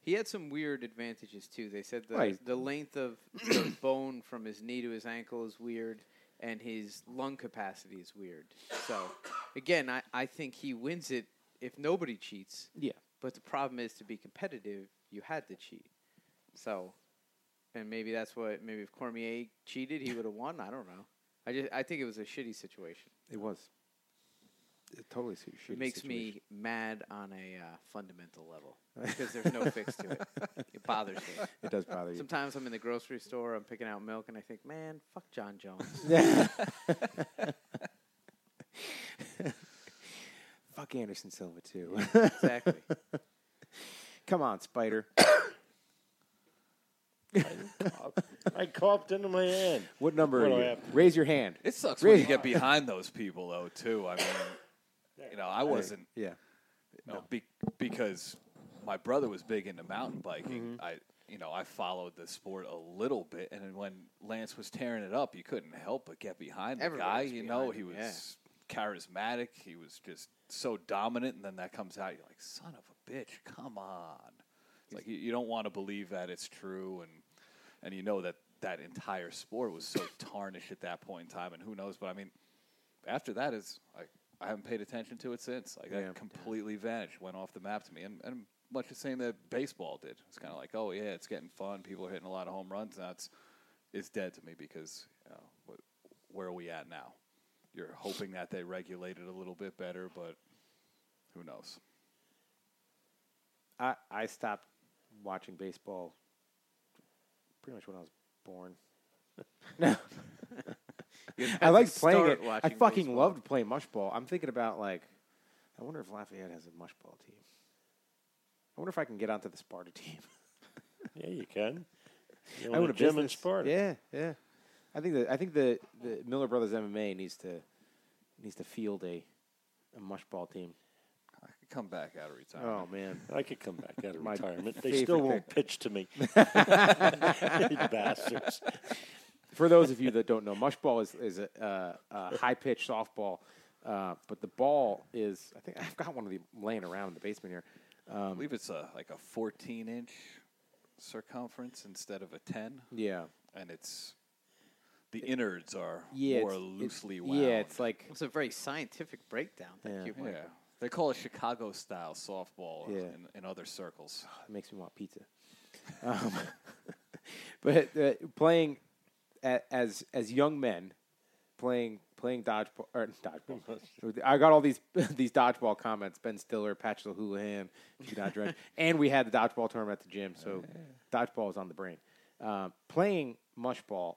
He had some weird advantages too. They said the Right. the length of the <coughs> bone from his knee to his ankle is weird, and his lung capacity is weird. So, again, I, I think he wins it if nobody cheats. Yeah. But the problem is to be competitive, you had to cheat. So, and maybe that's what maybe if Cormier cheated, he would have won. I don't know. I just I think it was a shitty situation. It was. It totally suits It makes me mad on a uh, fundamental level <laughs> because there's no fix to it. It bothers me. It does bother you. Sometimes I'm in the grocery store, I'm picking out milk, and I think, man, fuck Jon Jones. <laughs> <laughs> Fuck Anderson Silva too. exactly. Come on, Spider. <coughs> I coughed into my hand. What number What are you? have? Raise your hand. It sucks Really? when you get behind those people, though. Too. I mean, you know, I wasn't. Yeah. you know, be, because my brother was big into mountain biking. Mm-hmm. I, you know, I followed the sport a little bit, and then when Lance was tearing it up, you couldn't help but get behind the Everybody guy. was You know, behind he him, was yeah. charismatic. He was just so dominant, and then that comes out, you're like, son of a bitch, come on. It's like you, you don't want to believe that it's true, and and you know that that entire sport was so tarnished at that point in time, and who knows? But I mean, after that is like I haven't paid attention to it since. Like Yeah. that completely vanished, went off the map to me, and, and much the same that baseball did. It's kind of like, oh yeah, it's getting fun. People are hitting a lot of home runs. That's it's dead to me because you know, what, where are we at now? You're hoping that they regulate it a little bit better, but who knows? I I stopped watching baseball pretty much when I was born. no. <laughs> <laughs> <laughs> <laughs> You I have to liked playing start it. I fucking baseball. loved playing mushball. I'm thinking about like, I wonder if Lafayette has a mushball team. I wonder if I can get onto the Sparta team. <laughs> Yeah, you can. You I own would a have gym in Sparta. Yeah, yeah. I think the I think the, the Miller Brothers MMA needs to needs to field a a mushball team. I could come back out of oh, retirement. Oh man, I could come back out of <laughs> retirement. They still won't thing. pitch to me. Bastards. For those of you that don't know, mushball is is a, uh, a high pitched softball, uh, but the ball is I think I've got one of them laying around in the basement here. I believe it's a like a 14 inch circumference instead of a 10, Yeah, and it's the innards are yeah, more it's- it's- loosely wound. Yeah, it's like It's a very scientific breakdown. Thank Yeah. you, yeah. They call it Chicago style softball Yeah. in, in other circles. <sighs> it makes me want pizza. Um, <laughs> but uh, playing a, as as young men, playing playing dodgeball or <laughs> dodgeball. I got all these <laughs> these dodgeball comments. Ben Stiller, Patch Houlihan, Dodge <laughs> and we had the dodgeball tournament at the gym, so dodgeball is on the brain. Um, playing mushball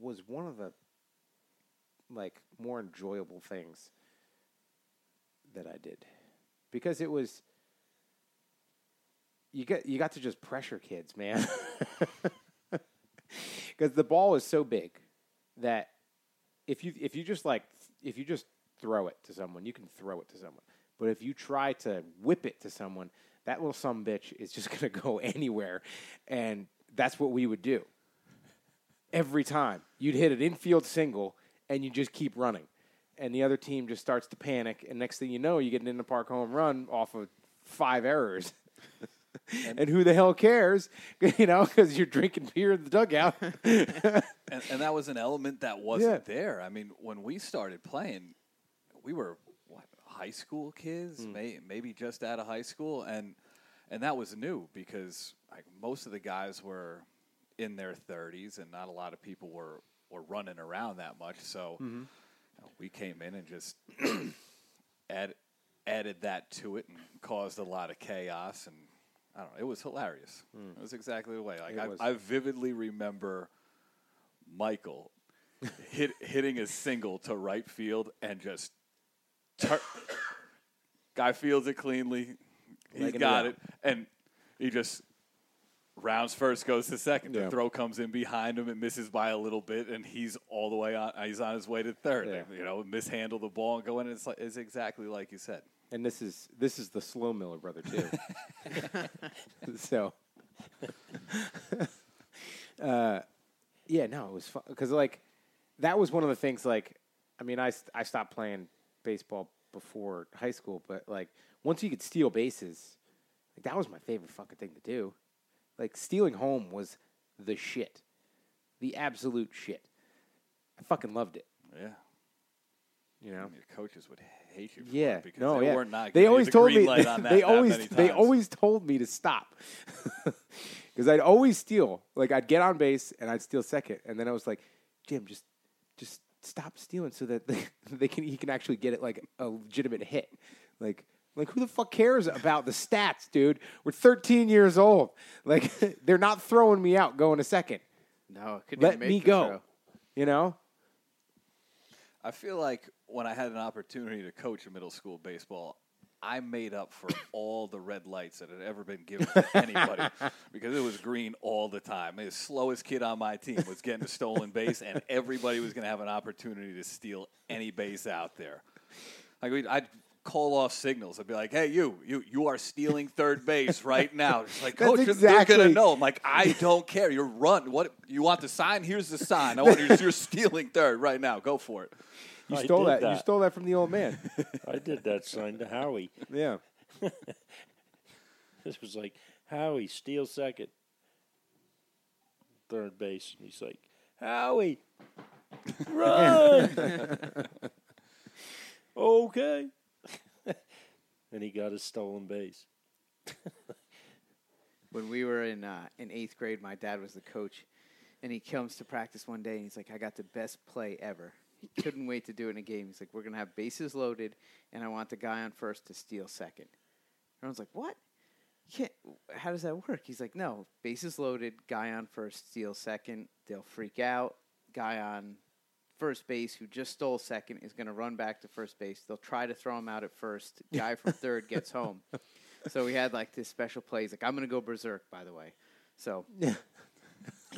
was one of the like more enjoyable things that I did because it was you get you got to just pressure kids, man. <laughs> Because the ball is so big that if you if you just like if you just throw it to someone, you can throw it to someone. But if you try to whip it to someone, that little some bitch is just <laughs> gonna go anywhere, and that's what we would do. Every time you'd hit an infield single, and you just keep running, and the other team just starts to panic, and next thing you know, you get an in the park home run off of five errors. <laughs> and who the hell cares? <laughs> You know, because you're drinking beer in the dugout. <laughs> And, and that was an element that <laughs> wasn't there. I mean, when we started playing, we were what high school kids, Hmm. may, maybe just out of high school, and and that was new because like most of the guys were in their 30s, and not a lot of people were were running around that much. So Mm-hmm. you know, we came in and just <clears throat> add, added that to it and caused a lot of chaos and. I don't know. It was hilarious. It was exactly the way. Like. I. I vividly remember Michael hit, hitting a single to right field and just tur- guy fields it cleanly. He's Legging got it, and he just rounds first, goes to second. Yeah. The throw comes in behind him, it misses by a little bit, and he's all the way on. He's on his way to third. Yeah. You know, mishandle the ball and go in. It's like it's exactly like you said. And this is this is the slow Miller brother too. <laughs> so, <laughs> uh, yeah, no, it was fun because like that was one of the things. Like, I mean, I st- I stopped playing baseball before high school, but like once you could steal bases, like that was my favorite fucking thing to do. Like stealing home was the shit, the absolute shit. I fucking loved it. Yeah. You know. Your coaches would hate you for Yeah, it because no, they yeah. weren't they always the told me. light <laughs> that, they always they always told me to stop <laughs> because I'd always steal. Like I'd get on base and I'd steal second, and then I was like, Jim, just just stop stealing so that they, <laughs> they can he can actually get it like a legitimate hit. Like like who the fuck cares about the stats, dude? We're 13 years old. Like they're not throwing me out going a second. No, it couldn't Let even make me the go. throw. You know? I feel like when I had an opportunity to coach a middle school baseball, I made up for <coughs> all the red lights that had ever been given to anybody <laughs> because it was green all the time. The slowest kid on my team was getting a stolen base, and everybody was going to have an opportunity to steal any base out there. Like we'd, I'd call off signals. I'd be like, "Hey, you, you, you are stealing third base right now." <laughs> It's like, coach, they're going to know. I'm like, I <laughs> don't care. You're run. What you want the sign? Here's the sign. I want you. You're stealing third right now. Go for it. You I stole did that. You stole that from the old man. <laughs> I did that sign to Howie. yeah. <laughs> This was like Howie steal second, third base, and he's like Howie, run. <laughs> okay. and he got his stolen base. When we were in uh, in eighth grade, my dad was the coach, and he comes to practice one day, and he's like, "I got the best play ever." He couldn't wait to do it in a game. He's like, "We're gonna have bases loaded, and I want the guy on first to steal second. Everyone's like, "What? How does that work?" He's like, "No, bases loaded, guy on first, steal second. They'll freak out. Guy on first base who just stole second is going to run back to first base. They'll try to throw him out at first. Guy from <laughs> third gets home. So we had like this special play. He's like, I'm going to go berserk, by the way. So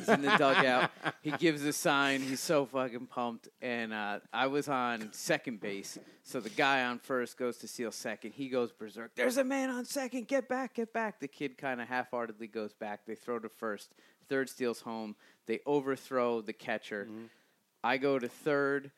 he's in the dugout. He gives a sign. He's so fucking pumped. And uh, I was on second base. So the guy on first goes to steal second. He goes berserk. There's a man on second. Get back, get back. The kid kind of half heartedly goes back. They throw to first. Third steals home. They overthrow the catcher. I go to third.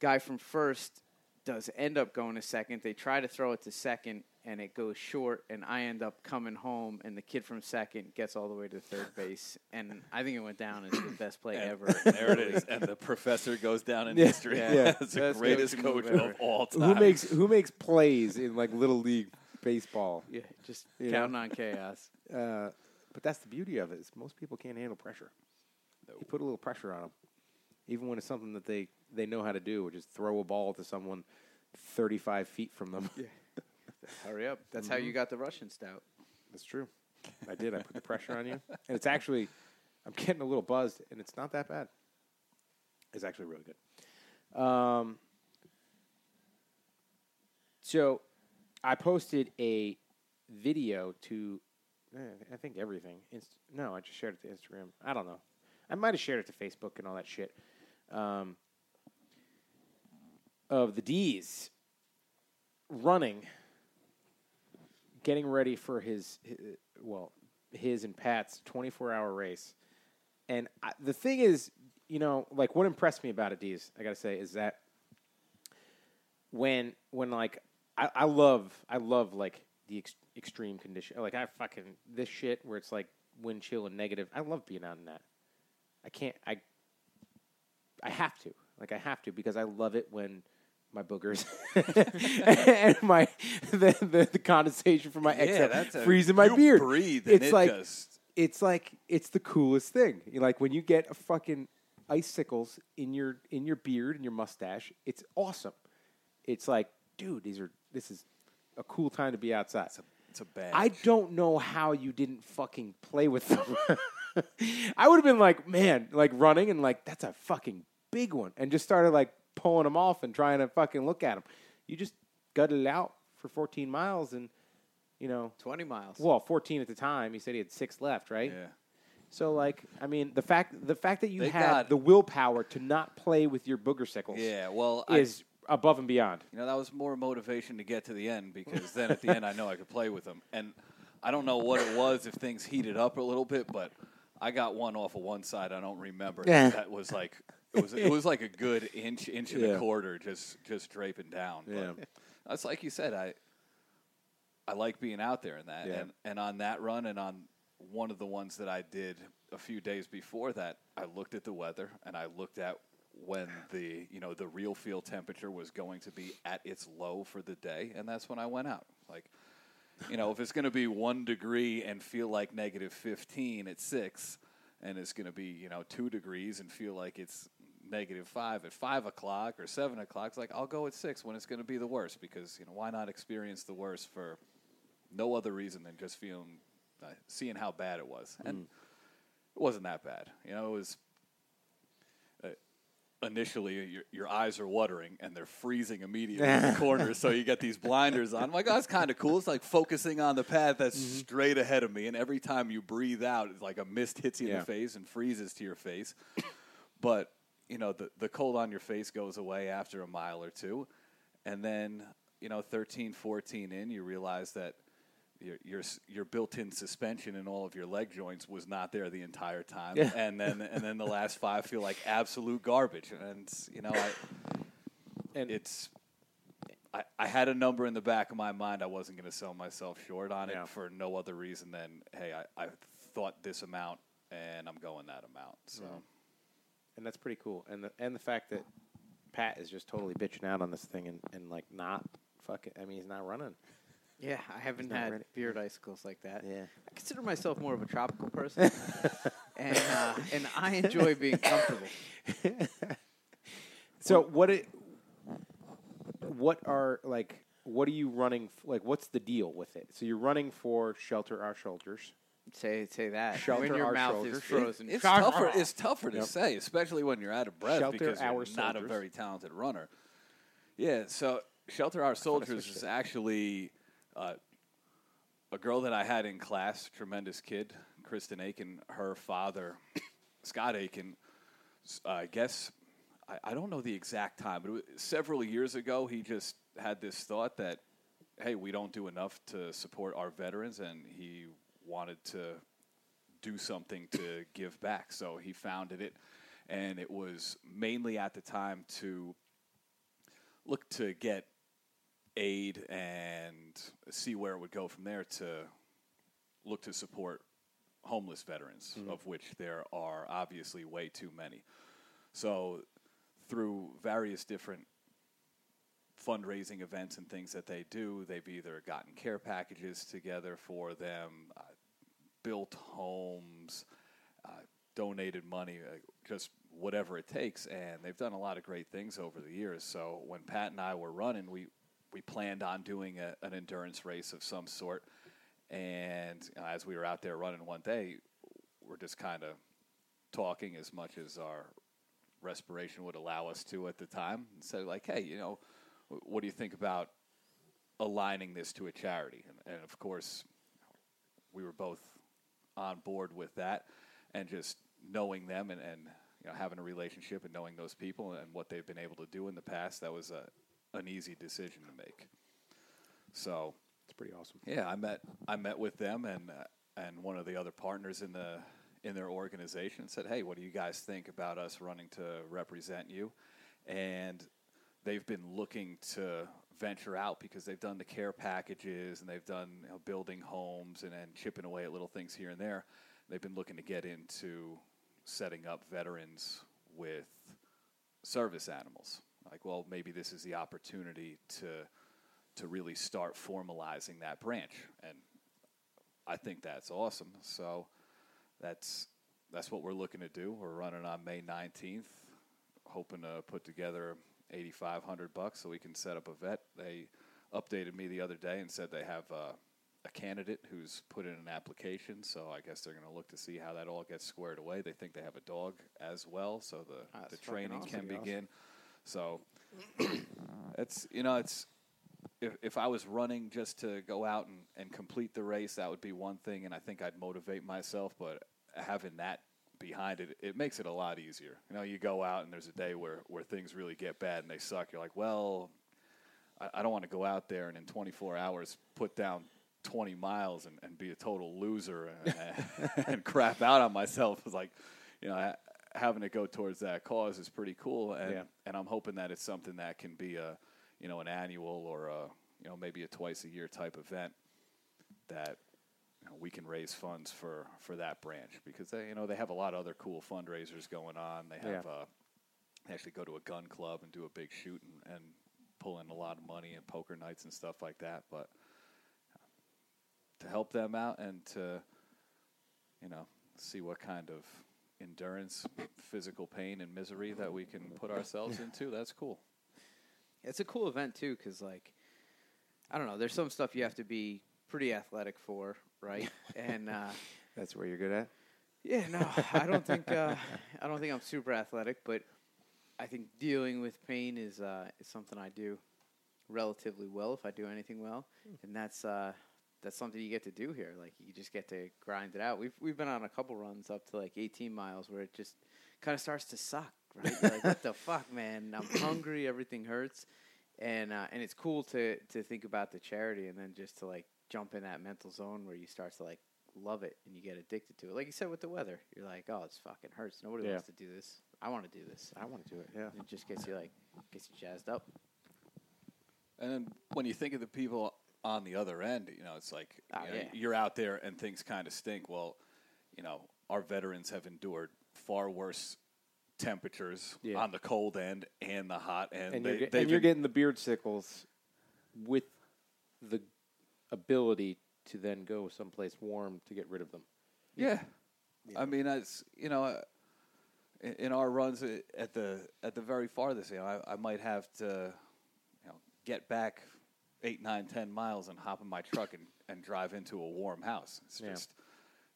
Guy from first does end up going to second. They try to throw it to second, and it goes short, and I end up coming home, and the kid from second gets all the way to third base, and I think it went down as the best play And ever. There it is, and the professor goes down in Yeah. history Yeah. as the Best greatest coach coach ever. of all time. Who makes who makes plays in like little league baseball? Yeah, just You counting on chaos. <laughs> Uh, but that's the beauty of it. Is most people can't handle pressure. You put a little pressure on them, even when it's something that they they know how to do, which is throw a ball to someone thirty five feet from them. <laughs> Hurry up. That's how you got the Russian stout. That's true. I did. I put the pressure on you, and it's actually I'm getting a little buzzed, and it's not that bad. It's actually really good. Um, so I posted a video to eh, I think everything. Inst- no, I just shared it to Instagram. I don't know. I might have shared it to Facebook and all that shit. Um, of the Deez running, getting ready for his, hi well, his and Pat's 24 hour race. And I, the thing is, you know, like what impressed me about it, I got to say, is that when, when like, I, I love, I love like the ex- extreme condition. Like I fucking, this shit where it's like wind chill and negative. I love being out in that. I can't, I, I have to. Like I have to because I love it when my boogers <laughs> <laughs> and my the, the, the condensation from my Yeah, exhale that's a- freezing my beard. breathe it's it like just- it's like it's the coolest thing. You like when you get a fucking icicles in your in your beard and your mustache. It's awesome. It's like, dude, these are this is a cool time to be outside. It's a, it's a bad. I don't know how you didn't fucking play with them. <laughs> I would have been like, man, like running and like that's a fucking big one, and just started like pulling them off and trying to fucking look at them. You just gutted it out for 14 miles, and you know, 20 miles. well, 14 at the time. He said he had six left, right? yeah. So like, I mean, the fact the fact that you They had got- the willpower to not play with your booger sickles Yeah, well, I, is above and beyond. you know that was more motivation to get to the end because then at the end I know I could play with them, and I don't know what it was if things heated up a little bit, but I got one off of one side. I don't remember Yeah. that was like it was it was like a good inch inch and Yeah. a quarter just just draping down. Yeah. But that's like you said. I I like being out there in that, Yeah. and and on that run and on one of the ones that I did a few days before that, I looked at the weather and I looked at when the you know the real field temperature was going to be at its low for the day, and that's when I went out. Like, you know, if it's going to be one degree and feel like negative fifteen at six, and it's going to be you know two degrees and feel like it's negative five at five o'clock or seven o'clock. It's like I'll go at six when it's going to be the worst because you know why not experience the worst for no other reason than just feeling, uh, seeing how bad it was, and it wasn't that bad. You know, it was. Uh, Initially, your, your eyes are watering and they're freezing immediately in the <laughs> corners, so you get these blinders on. I'm like, oh, that's kind of cool. It's like focusing on the path that's Mm-hmm. straight ahead of me, and every time you breathe out, it's like a mist hits you in the face and freezes to your face. but you know, the the cold on your face goes away after a mile or two, and then you know, 13, 14 in, you realize that your your your built-in suspension in all of your leg joints was not there the entire time, Yeah. and then and then the last five feel like absolute garbage, and you know, I And it's. I, I had a number in the back of my mind. I wasn't going to sell myself short on it for no other reason than, hey, I, I thought this amount and I'm going that amount. So mm-hmm. And that's pretty cool. And the and the fact that Pat is just totally bitching out on this thing and, and like not fucking. I mean, he's not running. Yeah, I haven't not had ready. beard icicles like that. Yeah. I consider myself more of a tropical person, <laughs> and uh, and I enjoy being comfortable. So what it, what are like what are you running f- like what's the deal with it? So you're running for shelter our shoulders. Say say that Shelter when your our mouth shoulders. is frozen. it's tougher. It's tougher to Yep. say, especially when you're out of breath Shelter because you're our not a very talented runner. Yeah. So shelter our soldiers is actually uh, a girl that I had in class, tremendous kid, Kristen Aiken. Her father, Scott Aiken, s- I guess I, I don't know the exact time, but it was several years ago, he just had this thought that, hey, we don't do enough to support our veterans, and he wanted to do something to give back. So he founded it, and it was mainly at the time to look to get aid and see where it would go from there to look to support homeless veterans, mm-hmm. of which there are obviously way too many. So, through various different fundraising events and things that they do, they've either gotten care packages together for them, built homes, uh, donated money, uh, just whatever it takes. And they've done a lot of great things over the years. So, when Pat and I were running, we, we planned on doing a, an endurance race of some sort. And as we were out there running one day, we're just kind of talking as much as our respiration would allow us to at the time. And so, like, hey, you know, what do you think about aligning this to a charity? And, and of course, we were both on board with that, and just knowing them and, and you know having a relationship and knowing those people and what they've been able to do in the past, that was a an easy decision to make. So It's pretty awesome. yeah, I met I met with them and uh, and one of the other partners in the in their organization and said, "Hey, what do you guys think about us running to represent you?" And they've been looking to venture out because they've done the care packages and they've done you know, building homes and then chipping away at little things here and there. They've been looking to get into setting up veterans with service animals. Like, well, maybe this is the opportunity to to really start formalizing that branch, and I think that's awesome. So that's that's what we're looking to do. We're running on May nineteenth, hoping to put together eighty five hundred bucks so we can set up a vet. They updated me the other day and said they have uh, a candidate who's put in an application. So I guess they're going to look to see how that all gets squared away. They think they have a dog as well, so the That's the training awesome. can Pretty awesome. begin. So <clears throat> it's you know it's if if I was running just to go out and, and complete the race, that would be one thing, and I think I'd motivate myself. But having that behind it, it makes it a lot easier. You know, you go out and there's a day where where things really get bad and they suck. You're like, well, I, I don't want to go out there and in 24 hours put down 20 miles and, and be a total loser and, <laughs> <laughs> and crap out on myself. It's like, you know, ha- having to go towards that cause is pretty cool, and Yeah. and I'm hoping that it's something that can be a, you know, an annual or a, you know, maybe a twice a year type event that know, we can raise funds for for that branch because they, you know, they have a lot of other cool fundraisers going on. They have Yeah. uh, they actually go to a gun club and do a big shoot and, and pull in a lot of money and poker nights and stuff like that. But to help them out and to, you know, see what kind of endurance, physical pain, and misery that we can put ourselves into. That's cool. It's a cool event too, because like, I don't know. There's some stuff you have to be pretty athletic for, right? and uh, <laughs> That's where you're good at. yeah, no, I don't think uh, <laughs> I don't think I'm super athletic, but I think dealing with pain is uh, is something I do relatively well if I do anything well, and that's uh, that's something you get to do here. Like you just get to grind it out. We've we've been on a couple runs up to like 18 miles where it just kind of starts to suck, right? You're like what the <laughs> fuck, man? I'm hungry. Everything hurts, and uh, and it's cool to to think about the charity and then just to like jump in that mental zone where you start to like love it and you get addicted to it. Like you said with the weather, you're like, oh, it's fucking hurts. Nobody Yeah. wants to do this. I want to do this. I want to do it. Yeah. It just gets you like gets you jazzed up. And then when you think of the people on the other end, you know, it's like Oh, you know, yeah. you're out there and things kind of stink. Well, you know, our veterans have endured far worse temperatures Yeah. on the cold end and the hot end. And, They- you're, get, and you're getting the beard sickles with the ability to then go someplace warm to get rid of them. Yeah. I mean, that's you know, uh, in, in our runs at the at the very farthest, you know, I, I might have to, you know, get back eight, nine, ten miles and hop in my truck and, and drive into a warm house. It's Yeah. just,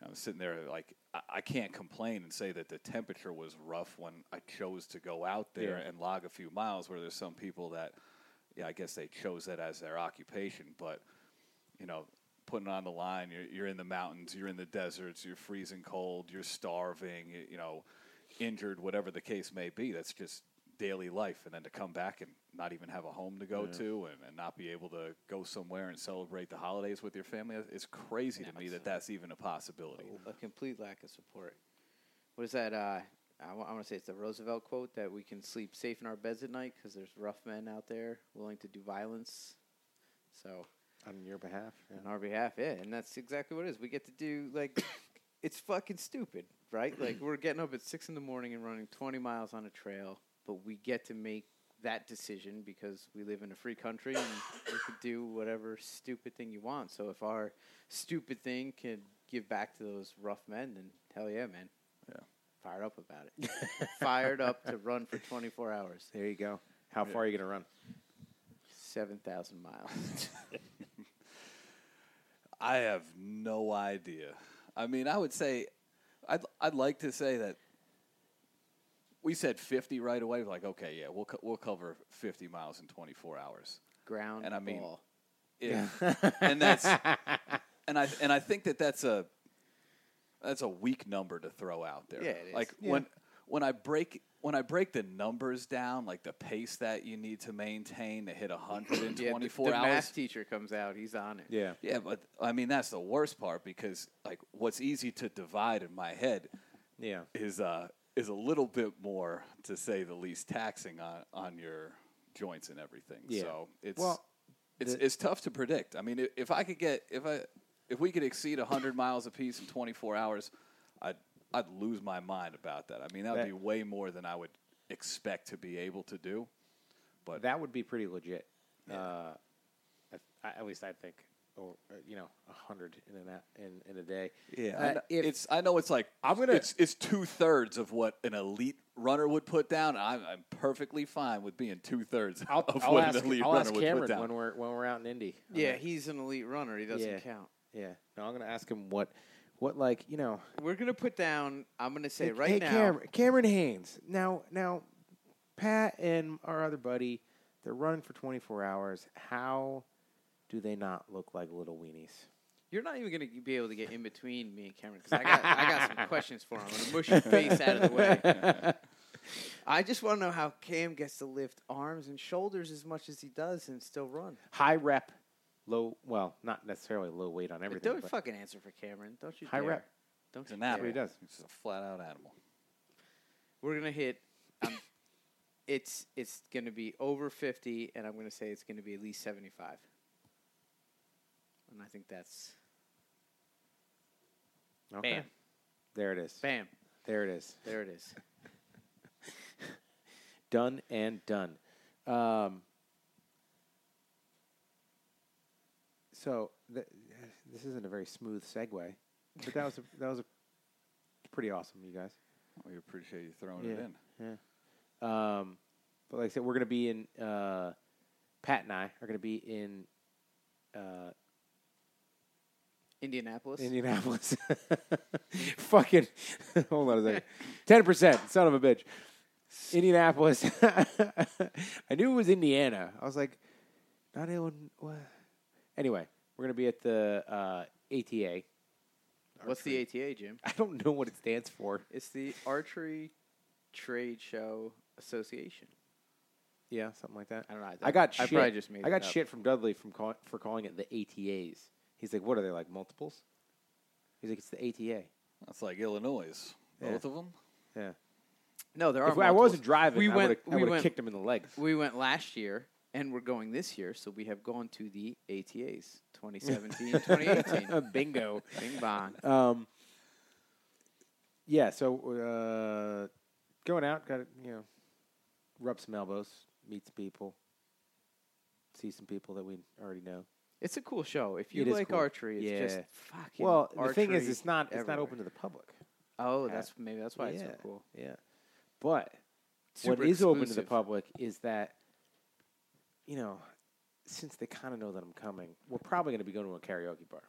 I was sitting there like I, I can't complain and say that the temperature was rough when I chose to go out there Yeah. and log a few miles. Where there's some people that, yeah, I guess they chose that as their occupation, but you know, putting on the line. You're, you're in the mountains, you're in the deserts, you're freezing cold, you're starving, you, you know, injured, whatever the case may be. That's just daily life. And then to come back and not even have a home to go to and, and not be able to go somewhere and celebrate the holidays with your family, it's crazy to me that that's even a possibility. A complete lack of support. What is that? Uh, I want to say it's the Roosevelt quote that we can sleep safe in our beds at night because there's rough men out there willing to do violence. So On your behalf. on our behalf, yeah, and that's exactly what it is. We get to do like <coughs> it's fucking stupid, right? Like we're getting up at six in the morning and running twenty miles on a trail, but we get to make that decision because we live in a free country and we could do whatever stupid thing you want. So if our stupid thing can give back to those rough men, then hell yeah, man. Yeah. Fired up about it. Fired up to run for twenty four hours. There you go. How far are you going to run? Seven thousand miles. <laughs> I have no idea. I mean, I would say, I'd, I'd like to say that we said 50 right away. Like, okay, yeah, we'll, co- we'll cover 50 miles in 24 hours. Ground And I mean- ball. If, <laughs> and that's <laughs> and I and I think that that's a that's a weak number to throw out there. Yeah, it is. Like when when I break when I break the numbers down, like the pace that you need to maintain to hit 124 <clears throat> Yeah, the, the hours. math teacher comes out. He's on it. Yeah. Yeah, but I mean that's the worst part because like what's easy to divide in my head Yeah. is uh is a little bit more to say the least taxing on on your joints and everything. Yeah. So it's Well, it's the- it's tough to predict. I mean, if I could get if I if we could exceed 100 miles apiece in 24 hours, I'd I'd lose my mind about that. I mean, that would That- be way more than I would expect to be able to do. But That would be pretty legit. Uh, I, at least I think. Or, uh, you know, a hundred in a in, in a day. Yeah, Uh, I kn- if- it's. I know it's like I'm gonna- It's it's two thirds of what an elite runner would put down. I'm, I'm perfectly fine with being two thirds I'll, of I'll what ask, an elite I'll runner ask would Cameron put down. when we're when we're out in Indy. Yeah, that. he's an elite runner. He doesn't Yeah. count. yeah. No, I'm gonna ask him what, what like you know. We're gonna put down. I'm gonna say hey, right hey, now. Cameron, Cameron Hanes. Now, now, Pat and our other buddy, they're running for 24 hours. How do they not look like little weenies? You're not even gonna be able to get in between me and Cameron because I got I got some <laughs> questions for him. I'm gonna mush your face out of the way. <laughs> I just want to know how Cam gets to lift arms and shoulders as much as he does and still run. High rep, low. Well, not necessarily low weight on But everything. don't but fucking answer for Cameron. Don't you High dare. rep. Don't It's you an dare. animal. he does. It's a flat out animal. We're gonna hit. Um, it's it's gonna be over fifty, and I'm gonna say it's gonna be at least seventy-five. And I think that's Okay. bam, There it is. bam. There it is. There it is. <laughs> Done and done. Um, so th- this isn't a very smooth segue, but that was a, that was a pretty awesome, you guys. We appreciate you throwing Yeah. it in. Um, but like I said, we're going to be in. Uh, Pat and I are going to be in uh, Indianapolis. Indianapolis. <laughs> Fucking <laughs> hold on a second. Ten percent, son of a bitch. Indianapolis. <laughs> I knew it was Indiana. I was like, not Illinois. What? Anyway, we're gonna be at the uh, ATA. What's the ATA, Jim? <laughs> I don't know what it stands for. It's the Archery Trade Show Association. Yeah, something like that. I don't know. I got I shit. probably just made I got it up. shit from Dudley from call, for calling it the ATAs. He's like, what are they like multiples? He's like, it's the ATA. That's like Illinois. Yeah. Both of them. Yeah. No, there are. If I multiples. wasn't driving, we I went. would have we went. kicked him in the legs. We went last year, and we're going this year. So we have gone to the ATAs <laughs> 2017, 2018. <laughs> Bingo. Bing bong. Um, yeah, so uh, going out, got to you know, rub some elbows, meet some people, see some people that we already know. It's a cool show. If you It like cool. archery, it's Yeah. just fucking. Well, the thing is, it's not it's not open to the public. Oh, Yeah. that's maybe that's why yeah, it's so cool. Yeah, but Super what is open to the public is that, you know, since they kind of know that I'm coming, we're probably going to be going to a karaoke bar.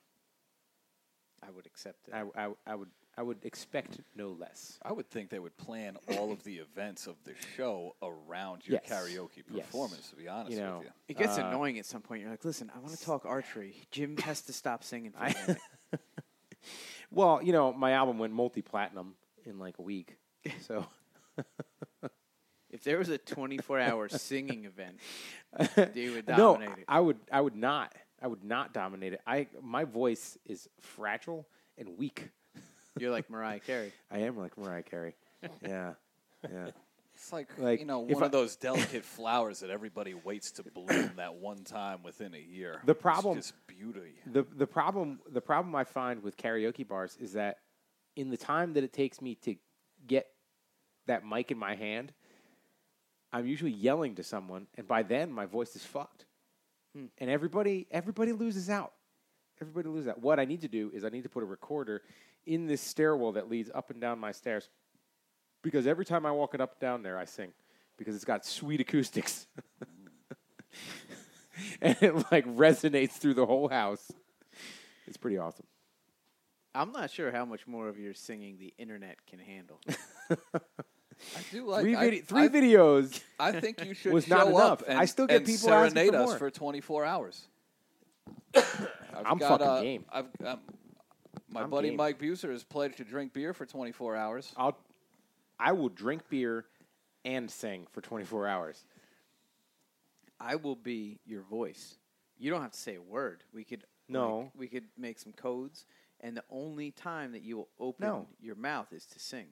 I would accept it. I, I, I would I would expect no less. I would think they would plan all of the events of the show around your Yes. karaoke Yes. performance. To be honest You know, with you, it gets Uh, annoying at some point. You're like, listen, I want to talk archery. Jim <laughs> has to stop singing for a I- minute. <laughs> Well, you know, my album went multi platinum in like a week, so <laughs> If there was a 24 hour <laughs> singing event, <laughs> you would no, dominate it. I would I would not I would not dominate it. I my voice is fragile and weak. You're like <laughs> Mariah Carey. I am like Mariah Carey. Yeah, yeah. it's like, Like, you know one I- of those delicate flowers that everybody waits to bloom that one time within a year. The It's problem- just beauty. The the problem the problem I find with karaoke bars is that in the time that it takes me to get that mic in my hand, I'm usually yelling to someone, and by then my voice is fucked, Hmm. and everybody everybody loses out. Everybody loses out. What I need to do is I need to put a recorder in this stairwell that leads up and down my stairs, because every time I walk it up and down there, I sing because it's got sweet acoustics. <laughs> and it like resonates through the whole house. It's pretty awesome. I'm not sure how much more of your singing the internet can handle. <laughs> I do like three I- three I, videos. I think you should was show not enough. up and, I still get people asking for serenade us more. for 24 hours. <coughs> I've I'm got, fucking uh, game. I've, um, my I'm buddy game. Mike Buser has pledged to drink beer for 24 hours. I'll I will drink beer and sing for 24 hours. I will be your voice. You don't have to say a word. We could No. like, we could make some codes, and the only time that you will open No. your mouth is to sing.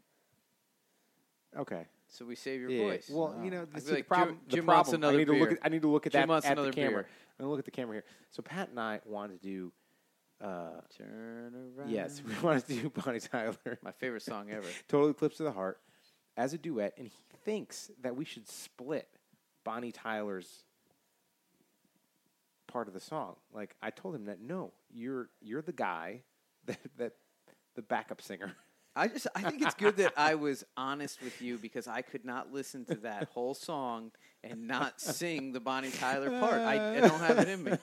Okay. So we save your Yeah. voice. Well, you know, I the, like the problem. Jim- the Jim wants problem- another I need to look beer. at. I need to look at Jim that at the camera. beer. I'm gonna look at the camera here. So Pat and I wanted to do. Uh, Turn around. yes, <laughs> we wanted to do Bonnie Tyler. my favorite song ever. <laughs> Total Eclipse of the Heart as a duet, and he thinks that we should split Bonnie Tyler's part of the song. Like I told him that no, you're you're the guy <laughs> that that the backup singer. I just I think it's good that I was honest with you because I could not listen to that whole song and not sing the Bonnie Tyler part. I, I don't have it in me. <laughs>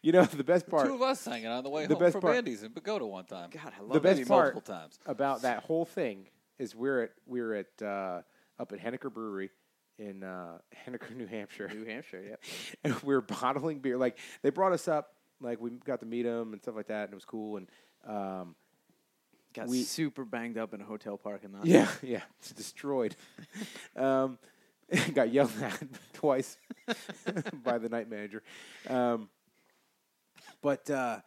You know the best part Two of us sang it on the way The home best from part- Bandy's in Pagoda one time. God, I love the best part multiple times. about that whole thing is we're at we're at uh, up at Henniker Brewery in uh, Henniker, New Hampshire. New Hampshire. yeah. <laughs> and we were bottling beer. Like they brought us up, like we got to meet them and stuff like that, and it was cool. And um, Got We- super banged up in a hotel parking lot. yeah, <laughs> yeah, it's destroyed. <laughs> um, <laughs> got yelled at twice by the night manager. Um, but uh,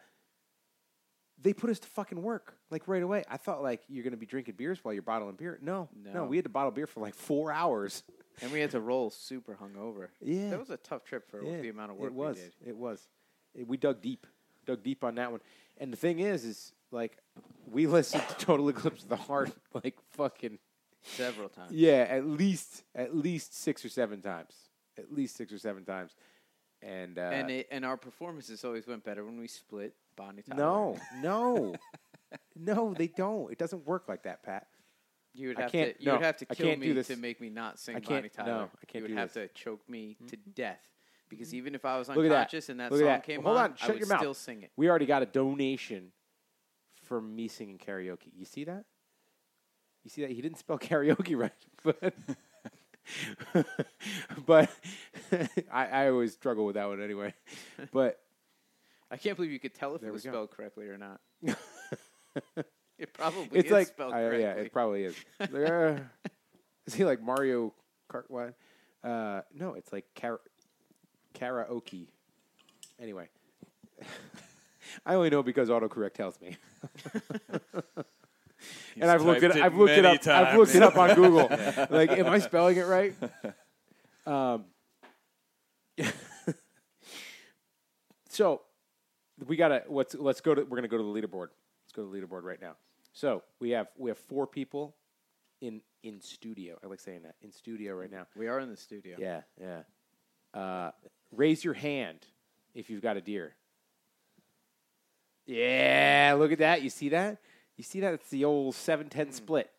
they put us to fucking work like right away. I thought like you're gonna be drinking beers while you're bottling beer. No, no, No. we had to bottle beer for like four hours. And we had to roll super hungover. Yeah. That was a tough trip for Yeah, the amount of work it was. we did. It was. It- we dug deep, dug deep on that one. And the thing is, is like we <laughs> listened to Total Eclipse of the Heart like fucking Several times. yeah, at least at least six or seven times, at least six or seven times. And uh, and it, and our performances always went better when we split Bonnie Tyler. no, <laughs> no, no, they don't. It doesn't work like that, Pat. You would I have to. You no, would have to I kill me this. to make me not sing I can't- Bonnie Tyler. no, I can't You would do have this. to choke me to death because even if I was at that. unconscious and that Look song that. came Hold on, on, I shut would your mouth. still sing it. We already got a donation from me singing karaoke. You see that? You see that? He didn't spell <laughs> karaoke right, but <laughs> but <laughs> I, I always struggle with that one anyway. But I can't believe you could tell if it was go. spelled correctly or not. it probably it's is like spelled I- correctly. yeah, it probably is. Like, uh, is he like Mario Kart? What? Uh, no, it's like kara- karaoke. Anyway, I only know because autocorrect tells me. <laughs> and I've looked it. it I've looked it many up. I've looked it up on Google. <laughs> like, am I spelling it right? <laughs> Um. so, we gotta. Let's let's go to. We're gonna go to the leaderboard. Let's go to the leaderboard right now. So we have we have four people in in studio. I like saying that in studio right now. we are in the studio. Yeah, yeah. Uh, raise your hand if you've got a deer. Yeah, look at that. You see that? You see that? It's the old 7-10 hmm. split.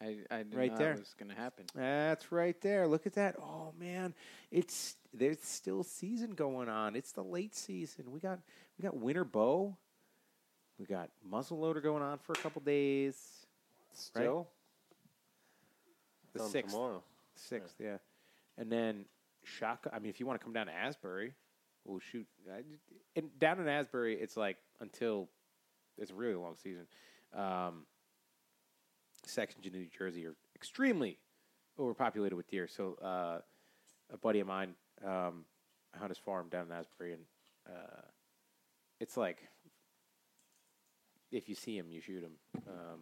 I, I didn't Right know there. that was going to happen. That's right there. Look at that. Oh man, it's there's still season going on. It's the late season. We got we got winter bow. We got muzzleloader going on for a couple days. Still The Done sixth. tomorrow. Sixth, yeah. And then shotgun. I mean, if you want to come down to Asbury, we'll shoot. And down in Asbury, it's like until it's a really long season. Um, sections in New Jersey are extremely overpopulated with deer. So uh, a buddy of mine um, hunt his farm down in Asbury, and uh, it's like if you see him, you shoot him. Um,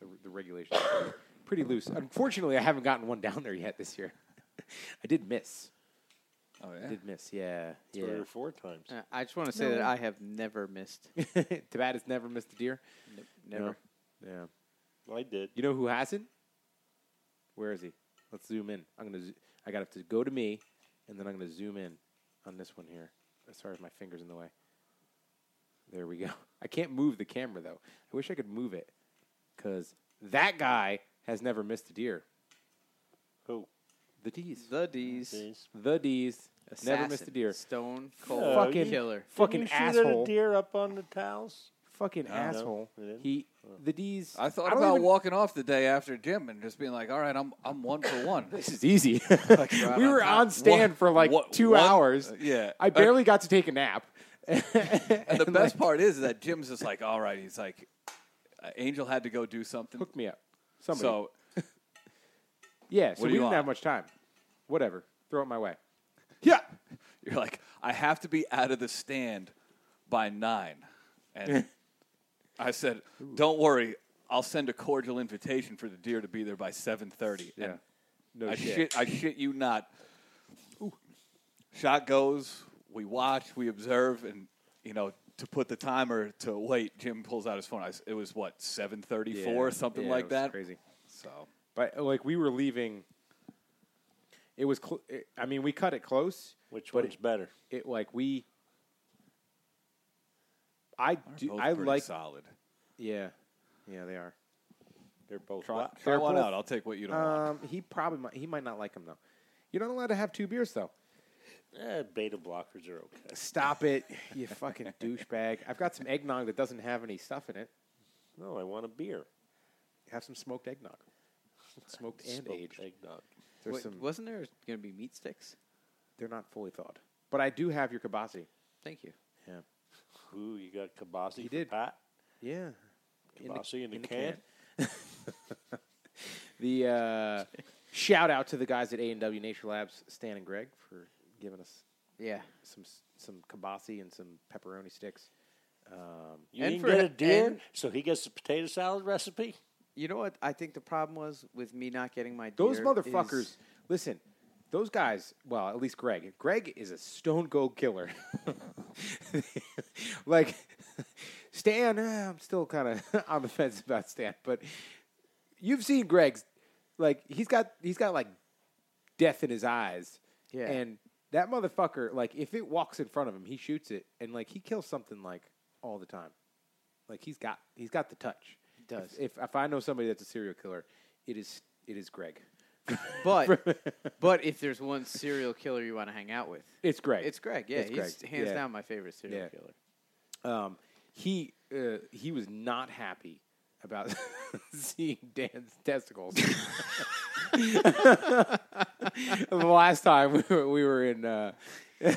the, the regulations are pretty loose. Unfortunately, I haven't gotten one down there yet this year. <laughs> I did miss. Oh yeah, I did miss. Yeah, Three yeah. or four times. Uh, I just want to say that I have never missed. <laughs> Tabat has never missed a deer. Never. Yeah. I did. You know who hasn't? Where is he? Let's zoom in. I'm gonna. zo- I got to go to me, and then I'm gonna zoom in on this one here. Sorry, if my fingers in the way. There we go. <laughs> I can't move the camera though. I wish I could move it, because that guy has never missed a deer. Who? The Deez. The Deez. Jeez. The Deez. Never missed a deer. Stone cold No, Fucking- you- killer. Fucking Didn't you shoot asshole. at a deer up on the towels? Fucking No. asshole. You didn't? He. The Deez. I thought don't about even- walking off the day after gym and just being like, "All right, I'm I'm one for one." <laughs> This is easy. <laughs> right we on were top. on stand One- for like one- two one- hours. uh, yeah. I barely got to take a nap. <laughs> And the best part is that Jim's just like, "All right," he's like, uh, "Angel had to go do something." hook me up. Somebody. So yeah, so What do we you didn't want? have much time. Whatever. Throw it my way. <laughs> Yeah. you're like, "I have to be out of the stand by nine. and <laughs> I said, "Don't worry, I'll send a cordial invitation for the deer to be there by 7:30." Yeah. And No I shit. shit. I shit you not. Shot goes. We watch. We observe, and you know, to put the timer to wait, Jim pulls out his phone. I it was what seven thirty four, something Yeah, like that. Crazy. So But like we were leaving. It was. Cl- it, I mean, we cut it close. Which But one's better? It like we. I they're do. both I like. solid. Yeah. Yeah, they are. They're both Try, what? try They're one both- out. I'll take what you don't want. Um, he probably might, he might not like them though. You're not allowed to have two beers though. Eh, beta blockers are okay. Stop it, <laughs> you fucking douchebag. I've got some eggnog that doesn't have any stuff in it. No, I want a beer. Have some smoked eggnog. Smoked and Smoked aged. eggnog. There's Wait, some. wasn't there going to be meat sticks? They're not fully thawed, but I do have your kibasi. Thank you. Yeah. Ooh, you got Kabasi He for did. Pat? Yeah. Kabasi in the, can? <laughs> The uh, <laughs> shout out to the guys at A and W Nature Labs, Stan and Greg, for giving us Yeah. some some kibasi and some pepperoni sticks. Um, You And didn't for get a h- deer, so he gets the potato salad recipe? You know what? I think the problem was with me not getting my Those deer motherfuckers. is- Listen, those guys. Well, at least Greg. Greg is a stone cold killer. <laughs> like Stan, eh, I'm still kind of <laughs> on the fence about Stan, but you've seen Greg's. Like he's got he's got like death in his eyes. Yeah. And that motherfucker, like if it walks in front of him, he shoots it, and like he kills something like all the time. Like he's got he's got the touch. Does. If if, if I know somebody that's a serial killer, it is it is Greg. <laughs> But <laughs> but if there's one serial killer you want to hang out with, It's Greg. it's Greg. Yeah, It's he's Greg. hands Yeah. down my favorite serial Yeah. killer. um, he uh, he was not happy about <laughs> seeing Dan's testicles. the last time we were, we were in uh,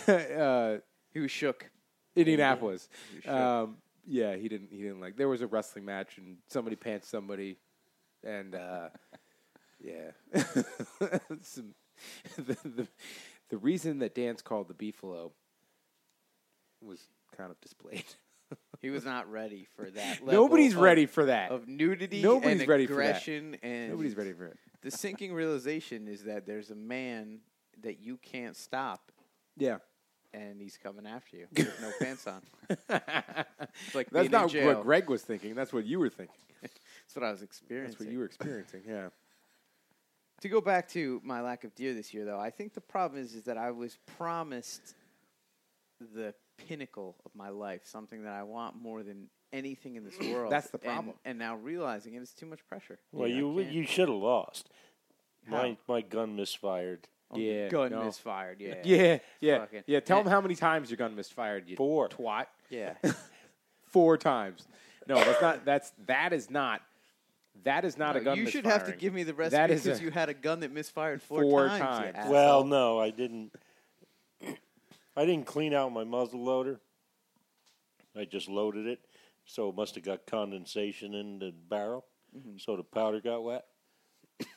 uh, He was shook. Indianapolis. shook. Um, yeah, he didn't. He didn't like. There was a wrestling match, and somebody pants somebody, and uh, yeah, <laughs> Some, the, the the reason that Dan's called the beefalo was kind of displayed. He was not ready for that. <laughs> Nobody's of- ready for that. of nudity Nobody's and ready for that. aggression and Nobody's ready for it. the sinking realization is that there's a man that you can't stop Yeah, and he's coming after you <laughs> with no pants on. It's like that's being in not jail. what Greg was thinking. That's what you were thinking. <laughs> That's what I was experiencing. That's what you were experiencing. Yeah. To go back to my lack of deer this year, though, I think the problem is, is that I was promised the pinnacle of my life, something that I want more than anything in this <clears throat> world. That's the And- problem. And, now realizing it is too much pressure. Well, I you can't- you should have lost. My my gun misfired. Oh, the Yeah, gun no. misfired. Yeah, <laughs> Yeah, yeah, Fucking- yeah. Tell and- him how many times your gun misfired. You Four. twat. yeah. <laughs> Four times. No, that's not. That's that is not. That is not a gun. you should have to give me the That recipe is because a- you had a gun that misfired four, Four times. times. asshole. Well, no, I didn't. <coughs> I didn't clean out my muzzle loader. I just loaded it, so it must have got condensation in the barrel, mm-hmm. so the powder got wet.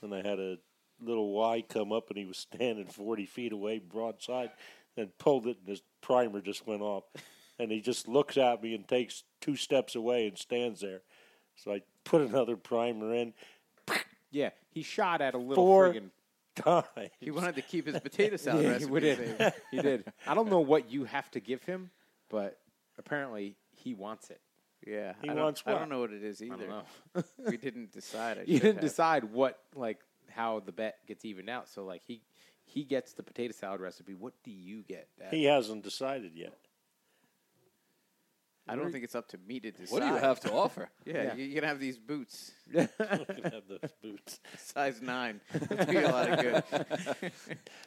and I had a little Y come up, and he was <laughs> standing forty feet away, broadside, and pulled it, and his primer just went off. And he just looks at me and takes two steps away and stands there. So I put another primer in. <laughs> Yeah, he shot at a little Four friggin' Times. He wanted to keep his potato <laughs> salad Yeah, recipe. he did. baby. he did. I don't know what you have to give him, but apparently he wants it. Yeah, He I don't, wants I don't know what it is I either. don't know. we didn't decide. I you didn't have. decide what like how the bet gets evened out. So like he he gets the potato salad recipe. What do you get? Dad? He hasn't decided yet. I don't think it's up to me to decide. What do you have to offer? <laughs> Yeah, Yeah. you can have these boots, <laughs> You can have those boots. <laughs> size nine. That'd be a lot of good.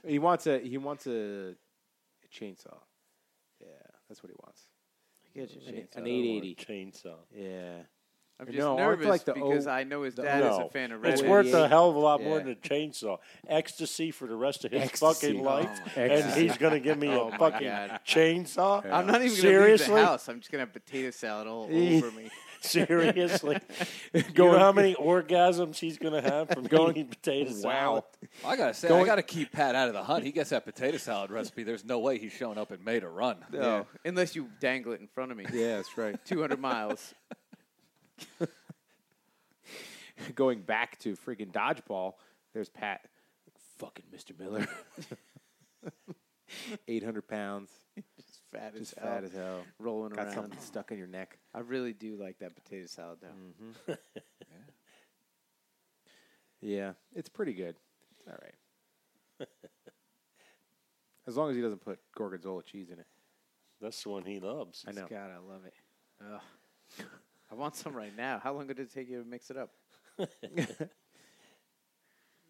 he wants a he wants a, a chainsaw. Yeah, that's what he wants. Get your An- chainsaw. an 880. chainsaw. Yeah. I'm just No, nervous like the because I know his the dad is a fan of Red. it's worth a hell of a lot more Yeah. than a chainsaw. Ecstasy for the rest of his Ecstasy. fucking oh, life, Oh, and he's going to give me <laughs> Oh a fucking God. chainsaw. I'm not even going to leave Seriously? the house. I'm just going to have potato salad all <laughs> over me. <laughs> Seriously, you know how many orgasms he's going to have from Going- eating potato salad? Wow, I gotta say, I gotta keep Pat out of the hunt. He gets that potato salad recipe. There's no way he's showing up and made a run. No, unless you dangle it in front of me. Yeah, that's right. 200 miles. <laughs> Going back to freaking dodgeball, there's Pat, fucking Mr. Miller, <laughs> eight hundred pounds, Just fat as just hell. fat as hell, rolling got around. something stuck in your neck. I really do like that potato salad, though. Mm-hmm. <laughs> Yeah, it's pretty good. It's all right. as long as he doesn't put gorgonzola cheese in it. That's the one he loves. I know. God, I love it. Ugh. I want some right now. How long did it take you to mix it up? <laughs>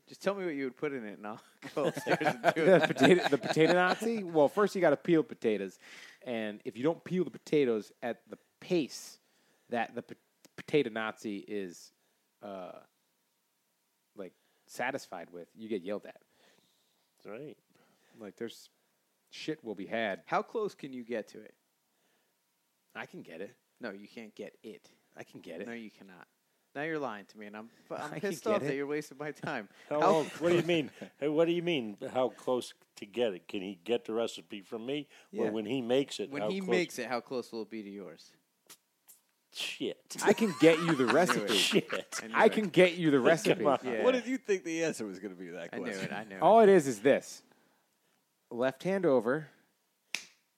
Just tell me what you would put in it, and I'll <laughs> go upstairs and <laughs> do the it. potato, the potato Nazi. Well, first you got to peel potatoes, and if you don't peel the potatoes at the pace that the po- potato Nazi is, uh, like satisfied with, you get yelled at. That's right. Like there's shit will be had. How close can you get to it? I can get it. No, you can't get it. I can get it. No, you cannot. Now you're lying to me, and I'm <laughs> I'm I pissed get off that it. you're wasting my time. <laughs> How, How- long? What do you <laughs> mean? Hey, what do you mean? How close to get it? Can he get the recipe from me, Yeah. or when he makes it? when how he close- makes it, how close will it be to yours? shit, I can get you the recipe. shit. I, I can get you the recipe. Yeah. What did you think the answer was going to be to that I knew question? it. I knew All it. it is is this: left hand over,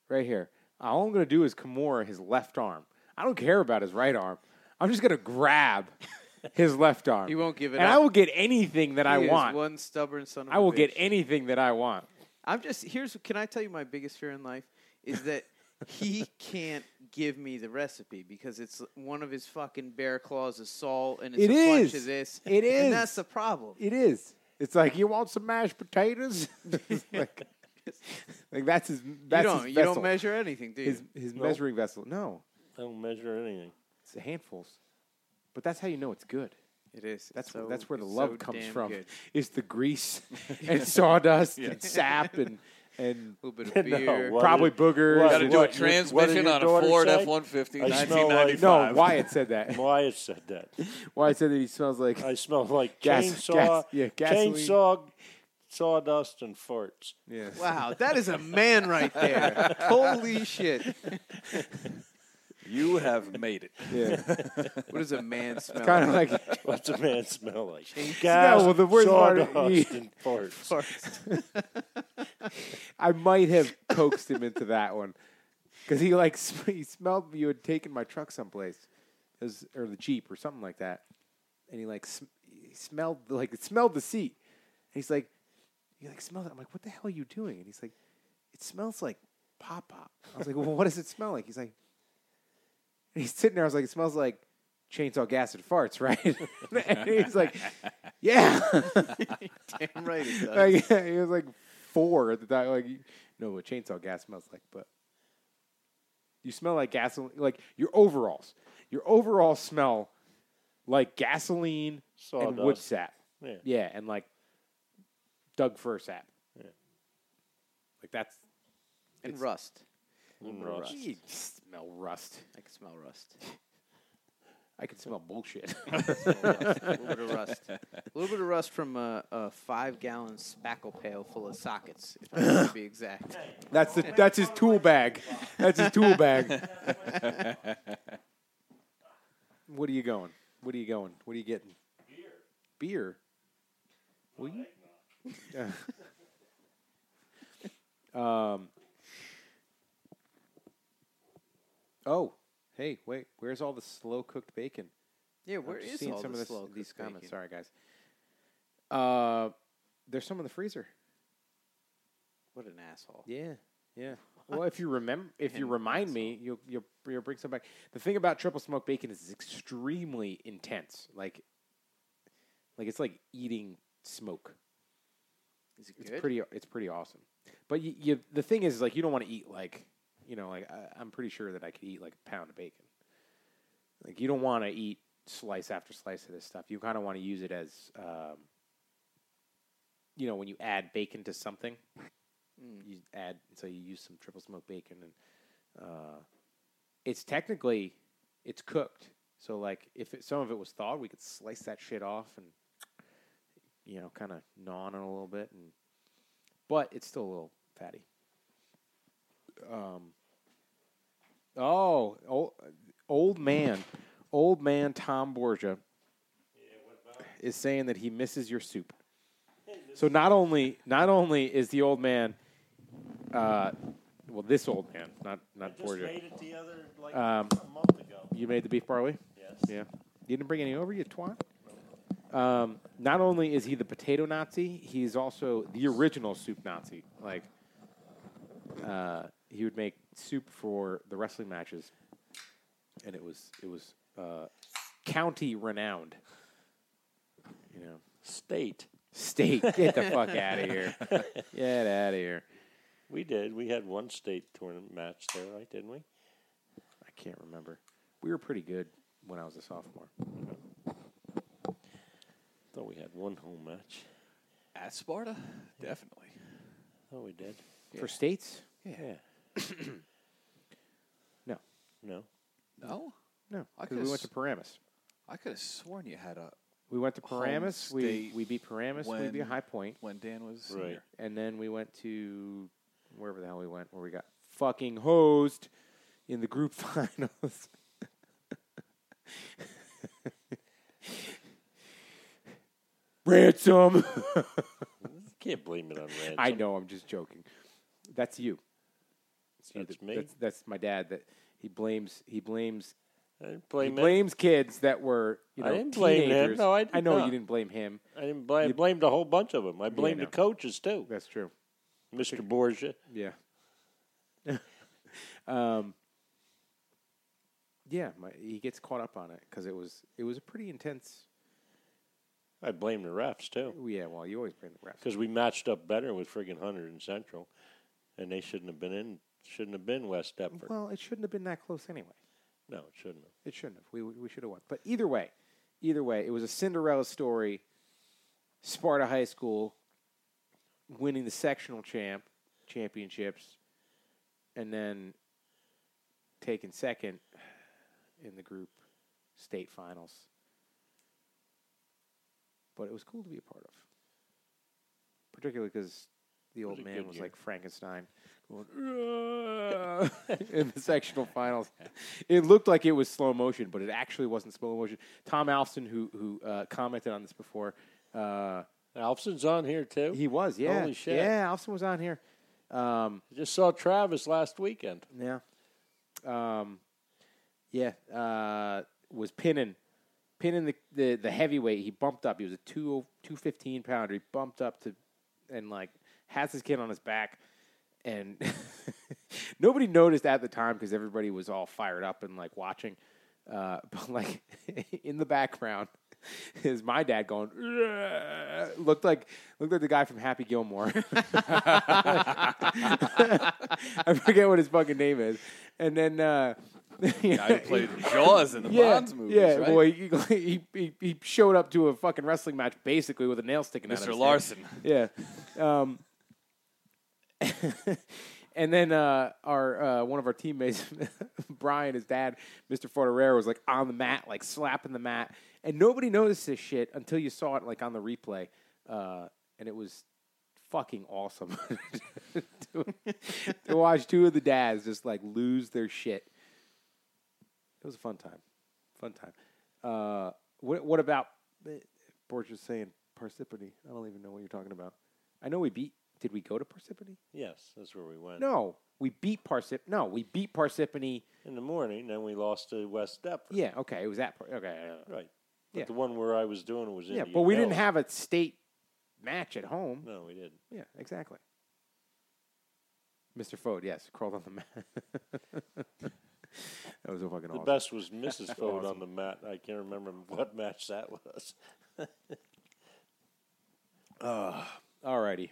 right here. All I'm going to do is Kimura his left arm. I don't care about his right arm. I'm just going to grab <laughs> his left arm. He won't give it and up. I will get anything that I He is want. One stubborn son of I a will get bitch. anything that I want. I'm just here's. Can I tell you my biggest fear in life is that he <laughs> can't give me the recipe because it's one of his fucking bear claws of salt and it's It a bunch of this. It is. And that's the problem. It is. It's like you want some mashed potatoes. <laughs> like, like that's his. That's you don't his you don't measure anything, do you? his his No. measuring vessel. No, I don't measure anything. it's handfuls. But that's how you know it's good. it is. That's so, that's where the so love comes from. good. Is the grease <laughs> and sawdust and sap and and A little bit of <laughs> beer. what probably did- boogers. what Got to do a what- what transmission on a Ford? F one fifty, I nineteen smell ninety like- no, five. <laughs> Wyatt said that. Wyatt said that. Wyatt said that he smells like I smell like Gas- chainsaw, gas- yeah, gasoline. chainsaw, sawdust, and farts. yeah. Wow, that is a man right there. Holy shit. You have made it. yeah. <laughs> What does a man smell kind of like <laughs> What's a man smell like? No, Gas, well, the worst part- sawdust, and <laughs> farts. I might have coaxed him into that one because he like sm- he smelled you had taken my truck someplace, It was- or the jeep or something like that, and he like sm- he smelled like it smelled the seat. And he's like, he like smelled it. I'm like, what the hell are you doing? And he's like, it smells like pop pop. I was like, well, what does it smell like? He's like, he's sitting there. I was like, it smells like chainsaw gas and farts, right? <laughs> and he's like, yeah. <laughs> Damn right it does. like, he was like four at the time. Like, you know what chainsaw gas smells like, but you smell like gasoline. Like your overalls, your overalls smell like gasoline and wood sap. Yeah. Yeah, and like Doug fir sap. Yeah. Like that's and rust. And Little rust. you smell rust. I can smell rust. <laughs> I can smell bullshit. <laughs> A little bit of rust. <laughs> A little bit of rust from a, a five gallon spackle pail full of sockets, if I want to be exact. that's the that's his tool bag. That's his tool bag. what are you going? What are you going? What are you getting? Beer. Beer. Will you? um. Oh, hey, wait. Where's all the slow cooked bacon? Yeah, where I'm is seeing all some the of this, slow these comments. bacon? Sorry, guys. Uh, there's some in the freezer. What an asshole. Yeah, yeah. <laughs> Well, if you remember, if you remind me, you'll, you'll you'll bring some back. The thing about triple smoked bacon is it's extremely intense. Like, like it's like eating smoke. Is it It's good? pretty. It's pretty awesome. But you, you the thing is, like, you don't want to eat like, you know, like I, I'm pretty sure that I could eat like a pound of bacon. Like, you don't want to eat slice after slice of this stuff. You kind of want to use it as, um, you know, when you add bacon to something, you add. So you use some triple smoked bacon, and uh, it's technically it's cooked. So like, if it, some of it was thawed, we could slice that shit off and you know, kind of gnaw on it a little bit, and but it's still a little fatty. Um. Oh, old, old man, old man Tom Borgia is saying that he misses your soup. So not only not only is the old man, uh, well, this old man, not not Borgia. it the other like Um, a month ago. You made the beef barley. Yes. Yeah. You didn't bring any over, you twat? Um, not only is he the potato Nazi, he's also the original soup Nazi. Like, uh, he would make soup for the wrestling matches, and it was it was uh, county renowned. You know, State. state. <laughs> Get the fuck out of here. Get out of here. We did. We had one state tournament match there, right? Didn't we? I can't remember. We were pretty good when I was a sophomore. Thought we had one home match. At Sparta? Definitely. Oh, we did. For states? Yeah. <coughs> No. No. No? No. I 'cause we could've went to s- Paramus. I could have sworn you had a We went to home Paramus. We state we beat Paramus. We beat when- High Point, when Dan was Right. senior. and then we went to wherever the hell we went, where we got fucking hosed in the group <laughs> finals. <laughs> Ransom. <laughs> Can't blame it on ransom. I know. I'm just joking. That's you. It's you That's that- me? That's, that's my dad. That he blames. He blames. I didn't He blame him. blames kids that were you know I know didn't blame him. No, I did know not. you didn't blame him. I didn't blame. I You- blamed a whole bunch of them. I blamed no. the coaches too. That's true. Mr. Borgia. Yeah. <laughs> um, Yeah, my, he gets caught up on it because it was it was a pretty intense. I blame the refs too Yeah, well, you always blame the refs. because we matched up better with friggin' Hunterdon Central, and they shouldn't have been in. Shouldn't have been West Deptford. Well, it shouldn't have been that close anyway. no, it shouldn't have. It shouldn't have. We we should have won. But either way, either way, it was a Cinderella story. Sparta High School winning the sectional champ championships, and then taking second in the group state finals. But it was cool to be a part of, particularly because the old man was year. like Frankenstein going, <laughs> in the sectional finals. It looked like it was slow motion, but it actually wasn't slow motion. Tom Alston, who who uh, commented on this before, uh, Alfson's on here too. he was yeah, Holy shit. yeah. Alston was on here. Um, I just saw Travis last weekend. yeah, um, yeah. Uh, was pinning, pinning the, the the heavyweight. He bumped up. He was a two two fifteen pounder. He bumped up to, and like has his kid on his back, and <laughs> nobody noticed at the time because everybody was all fired up and like watching. Uh, <laughs> but like in the background is my dad going looked like looked like the guy from Happy Gilmore. <laughs> I forget what his fucking name is, and then uh, Guy who played Jaws in the yeah, Bonds movies, yeah, right? boy, he, he, he he showed up to a fucking wrestling match basically with a nail sticking out of Mr. his head. Larson. Yeah. Um, <laughs> and then uh, our uh, one of our teammates, <laughs> Brian, his dad, Mr. Forterero, was like on the mat, like slapping the mat, and nobody noticed this shit until you saw it like on the replay, uh, and it was fucking awesome to, <laughs> to watch two of the dads just like lose their shit. It was a fun time, fun time. Uh, what, what about Borges was saying Parsippany? I don't even know what you're talking about. I know we beat. Did we go to Parsippany? Yes, that's where we went. No, we beat Parsip. No, we beat Parsippany. In the morning, then we lost to West Deptford. Yeah, okay, it was that. Par- okay, yeah. Right. But Yeah. the one where I was doing was yeah, Indian but we didn't have a state match at home. No, we didn't. Yeah, exactly. Mr. Fode, yes, crawled on the mat. <laughs> that was a fucking The awesome. best was <laughs> Mrs. Fode Awesome. on the mat. I can't remember <laughs> what match that was. Ah, Alrighty.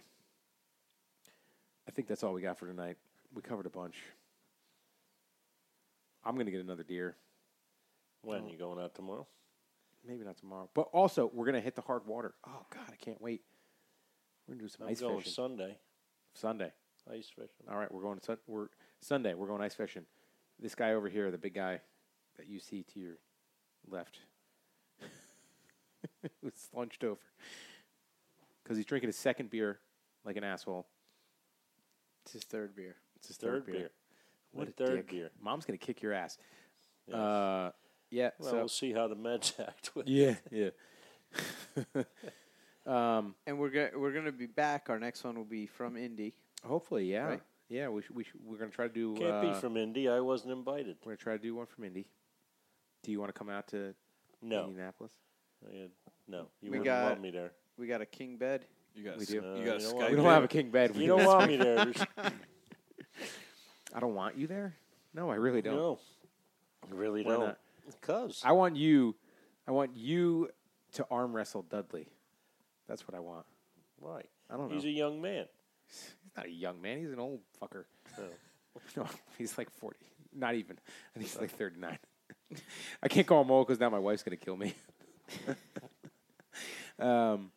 I think that's all we got for tonight. We covered a bunch. I'm gonna get another deer. When oh. you going out tomorrow? Maybe not tomorrow, but also we're gonna hit the hard water. Oh God, I can't wait. We're gonna do some I'm ice going fishing Sunday. Sunday. Ice fishing. All right, we're going to sun- we're Sunday. We're going ice fishing. This guy over here, the big guy that you see to your left, <laughs> was slunched over because he's drinking his second beer like an asshole. It's his third beer. It's his Third third, beer. What a third dick. beer. Mom's gonna kick your ass. Yes. Uh, yeah. well, so we'll see how the Meds <laughs> act with. yeah, yeah. <laughs> um, And we're go- we're gonna be back. Our next one will be from Indy. hopefully, yeah, Right. yeah. We should, we should, we're gonna try to do. Can't uh, be from Indy. I wasn't invited. We're gonna try to do one from Indy. Do you want to come out to No, Indianapolis? I had- no. You We wouldn't got- want me there. We got a king bed. You got We a, do. You Uh, got you know Skype. We don't Yeah. have a king bed. You don't want me there. <laughs> I don't want you there. No, I really don't. no, I really Why don't. not? Because I want you. I want you to arm wrestle Dudley. That's what I want. why? I don't know. He's a young man. He's not a young man. He's an old fucker. No. <laughs> No, he's like forty. Not even. I think he's like thirty-nine. <laughs> I can't call him old because now my wife's gonna kill me. um,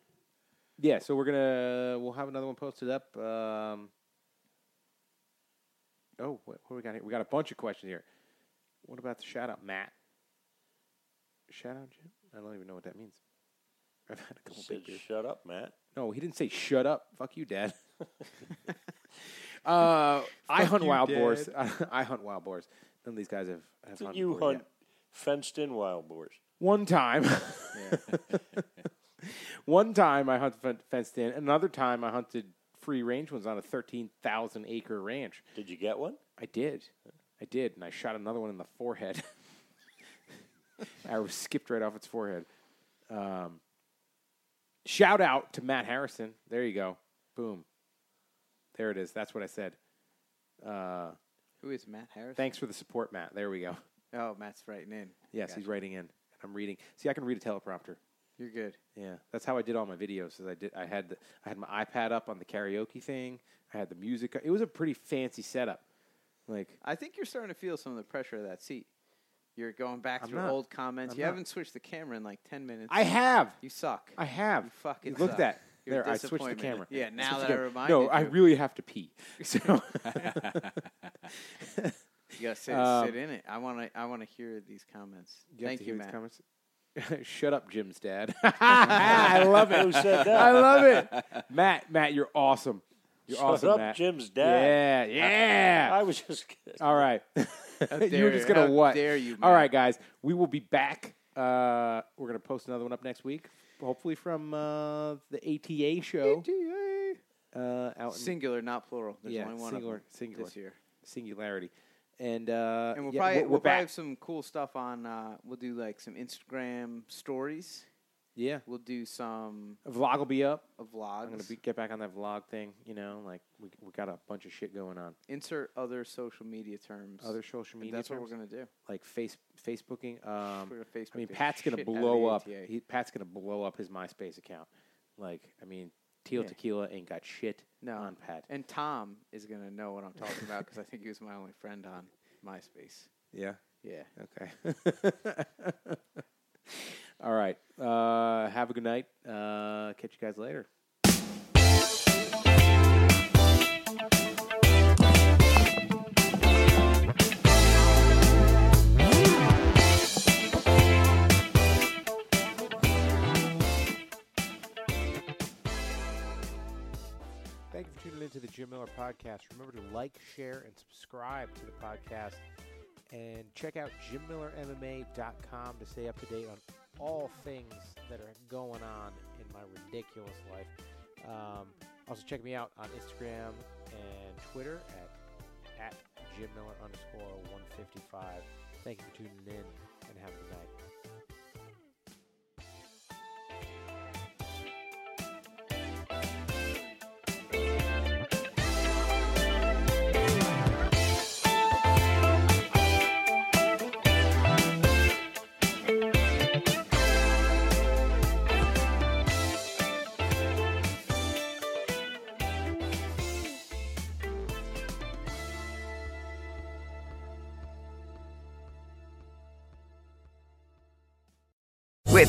yeah. So we're gonna we'll have another one posted up. Um, oh, what, what we got here? We got a bunch of questions here. What about the shout out, Matt? Shout out, Jim? I don't even know what that means. <laughs> I've had a couple Said, big beers. shut up, Matt. No, he didn't say shut up. Fuck you, Dad. <laughs> <laughs> uh, I hunt you, wild Dad. boars. I hunt wild boars. None of these guys have, have So hunted you hunt yet. fenced-in wild boars. One time. <laughs> One time I hunted fen- fenced in. Another time I hunted free range ones on a 13,000 acre ranch. Did you get one? I did. I did. And I shot another one in the forehead. <laughs> I skipped right off its forehead. Um, shout out to Matt Harrison. There you go. Boom. There it is. That's what I said. Uh, Who is Matt Harrison? thanks for the support, Matt. There we go. Oh, Matt's writing in. Yes, Gotcha. he's writing in. I'm reading. See, I can read a teleprompter. You're good. Yeah, that's how I did all my videos. Is I did. I had the, I had my iPad up on the karaoke thing. I had the music. It was a pretty fancy setup. Like I think you're starting to feel some of the pressure of that seat. You're going back I'm through not. old comments. I'm you not. haven't switched the camera in like ten minutes. I have. You suck. I have. You fucking Look at suck. that. You're there, I switched the camera. Yeah, now that I camera. reminded No, I really have to pee. <laughs> So <laughs> You gotta sit, Um, sit in it. I want to. I want to hear these comments. You Thank you, Matt. comments? <laughs> Shut up, Jim's dad. <laughs> <laughs> I love it. Who said that? I love it. Matt, Matt, you're awesome. You're Shut awesome, up, Matt. Jim's dad. Yeah, yeah. I was just kidding. All right. you were just gonna How what? dare you, All Matt. right, guys. We will be back. Uh, we're gonna post another one up next week, hopefully from uh, the ATA show. ATA. Uh, out in Singular, not plural. There's Yeah, only one singular- singular. this year. Singularity, and uh, And we'll yeah, probably we're, we'll probably have some cool stuff on. Uh, we'll do like some Instagram stories. yeah, We'll do some a vlog will be up. uh, vlogs. I'm gonna be, get back on that vlog thing. You know, like we we got a bunch of shit going on. Insert other social media terms. Other social media. That's terms, what we're gonna do. like face Facebooking. Um, We're gonna Facebook I mean, Pat's gonna shit out of blow up. He, Pat's gonna blow up his MySpace account. Like, I mean, Teal Yeah. Tequila ain't got shit No. on Pat. And Tom is gonna know what I'm talking about because I think he was my only friend on MySpace. Yeah. Yeah. Okay. <laughs> All right. Uh, have a good night. Uh, catch you guys later. Jim Miller Podcast. Remember to like, share, and subscribe to the podcast. And check out JimMillerMMA.com to stay up to date on all things that are going on in my ridiculous life. Um, also, check me out on Instagram and Twitter at, at Jim Miller underscore 155. Thank you for tuning in and have a good night.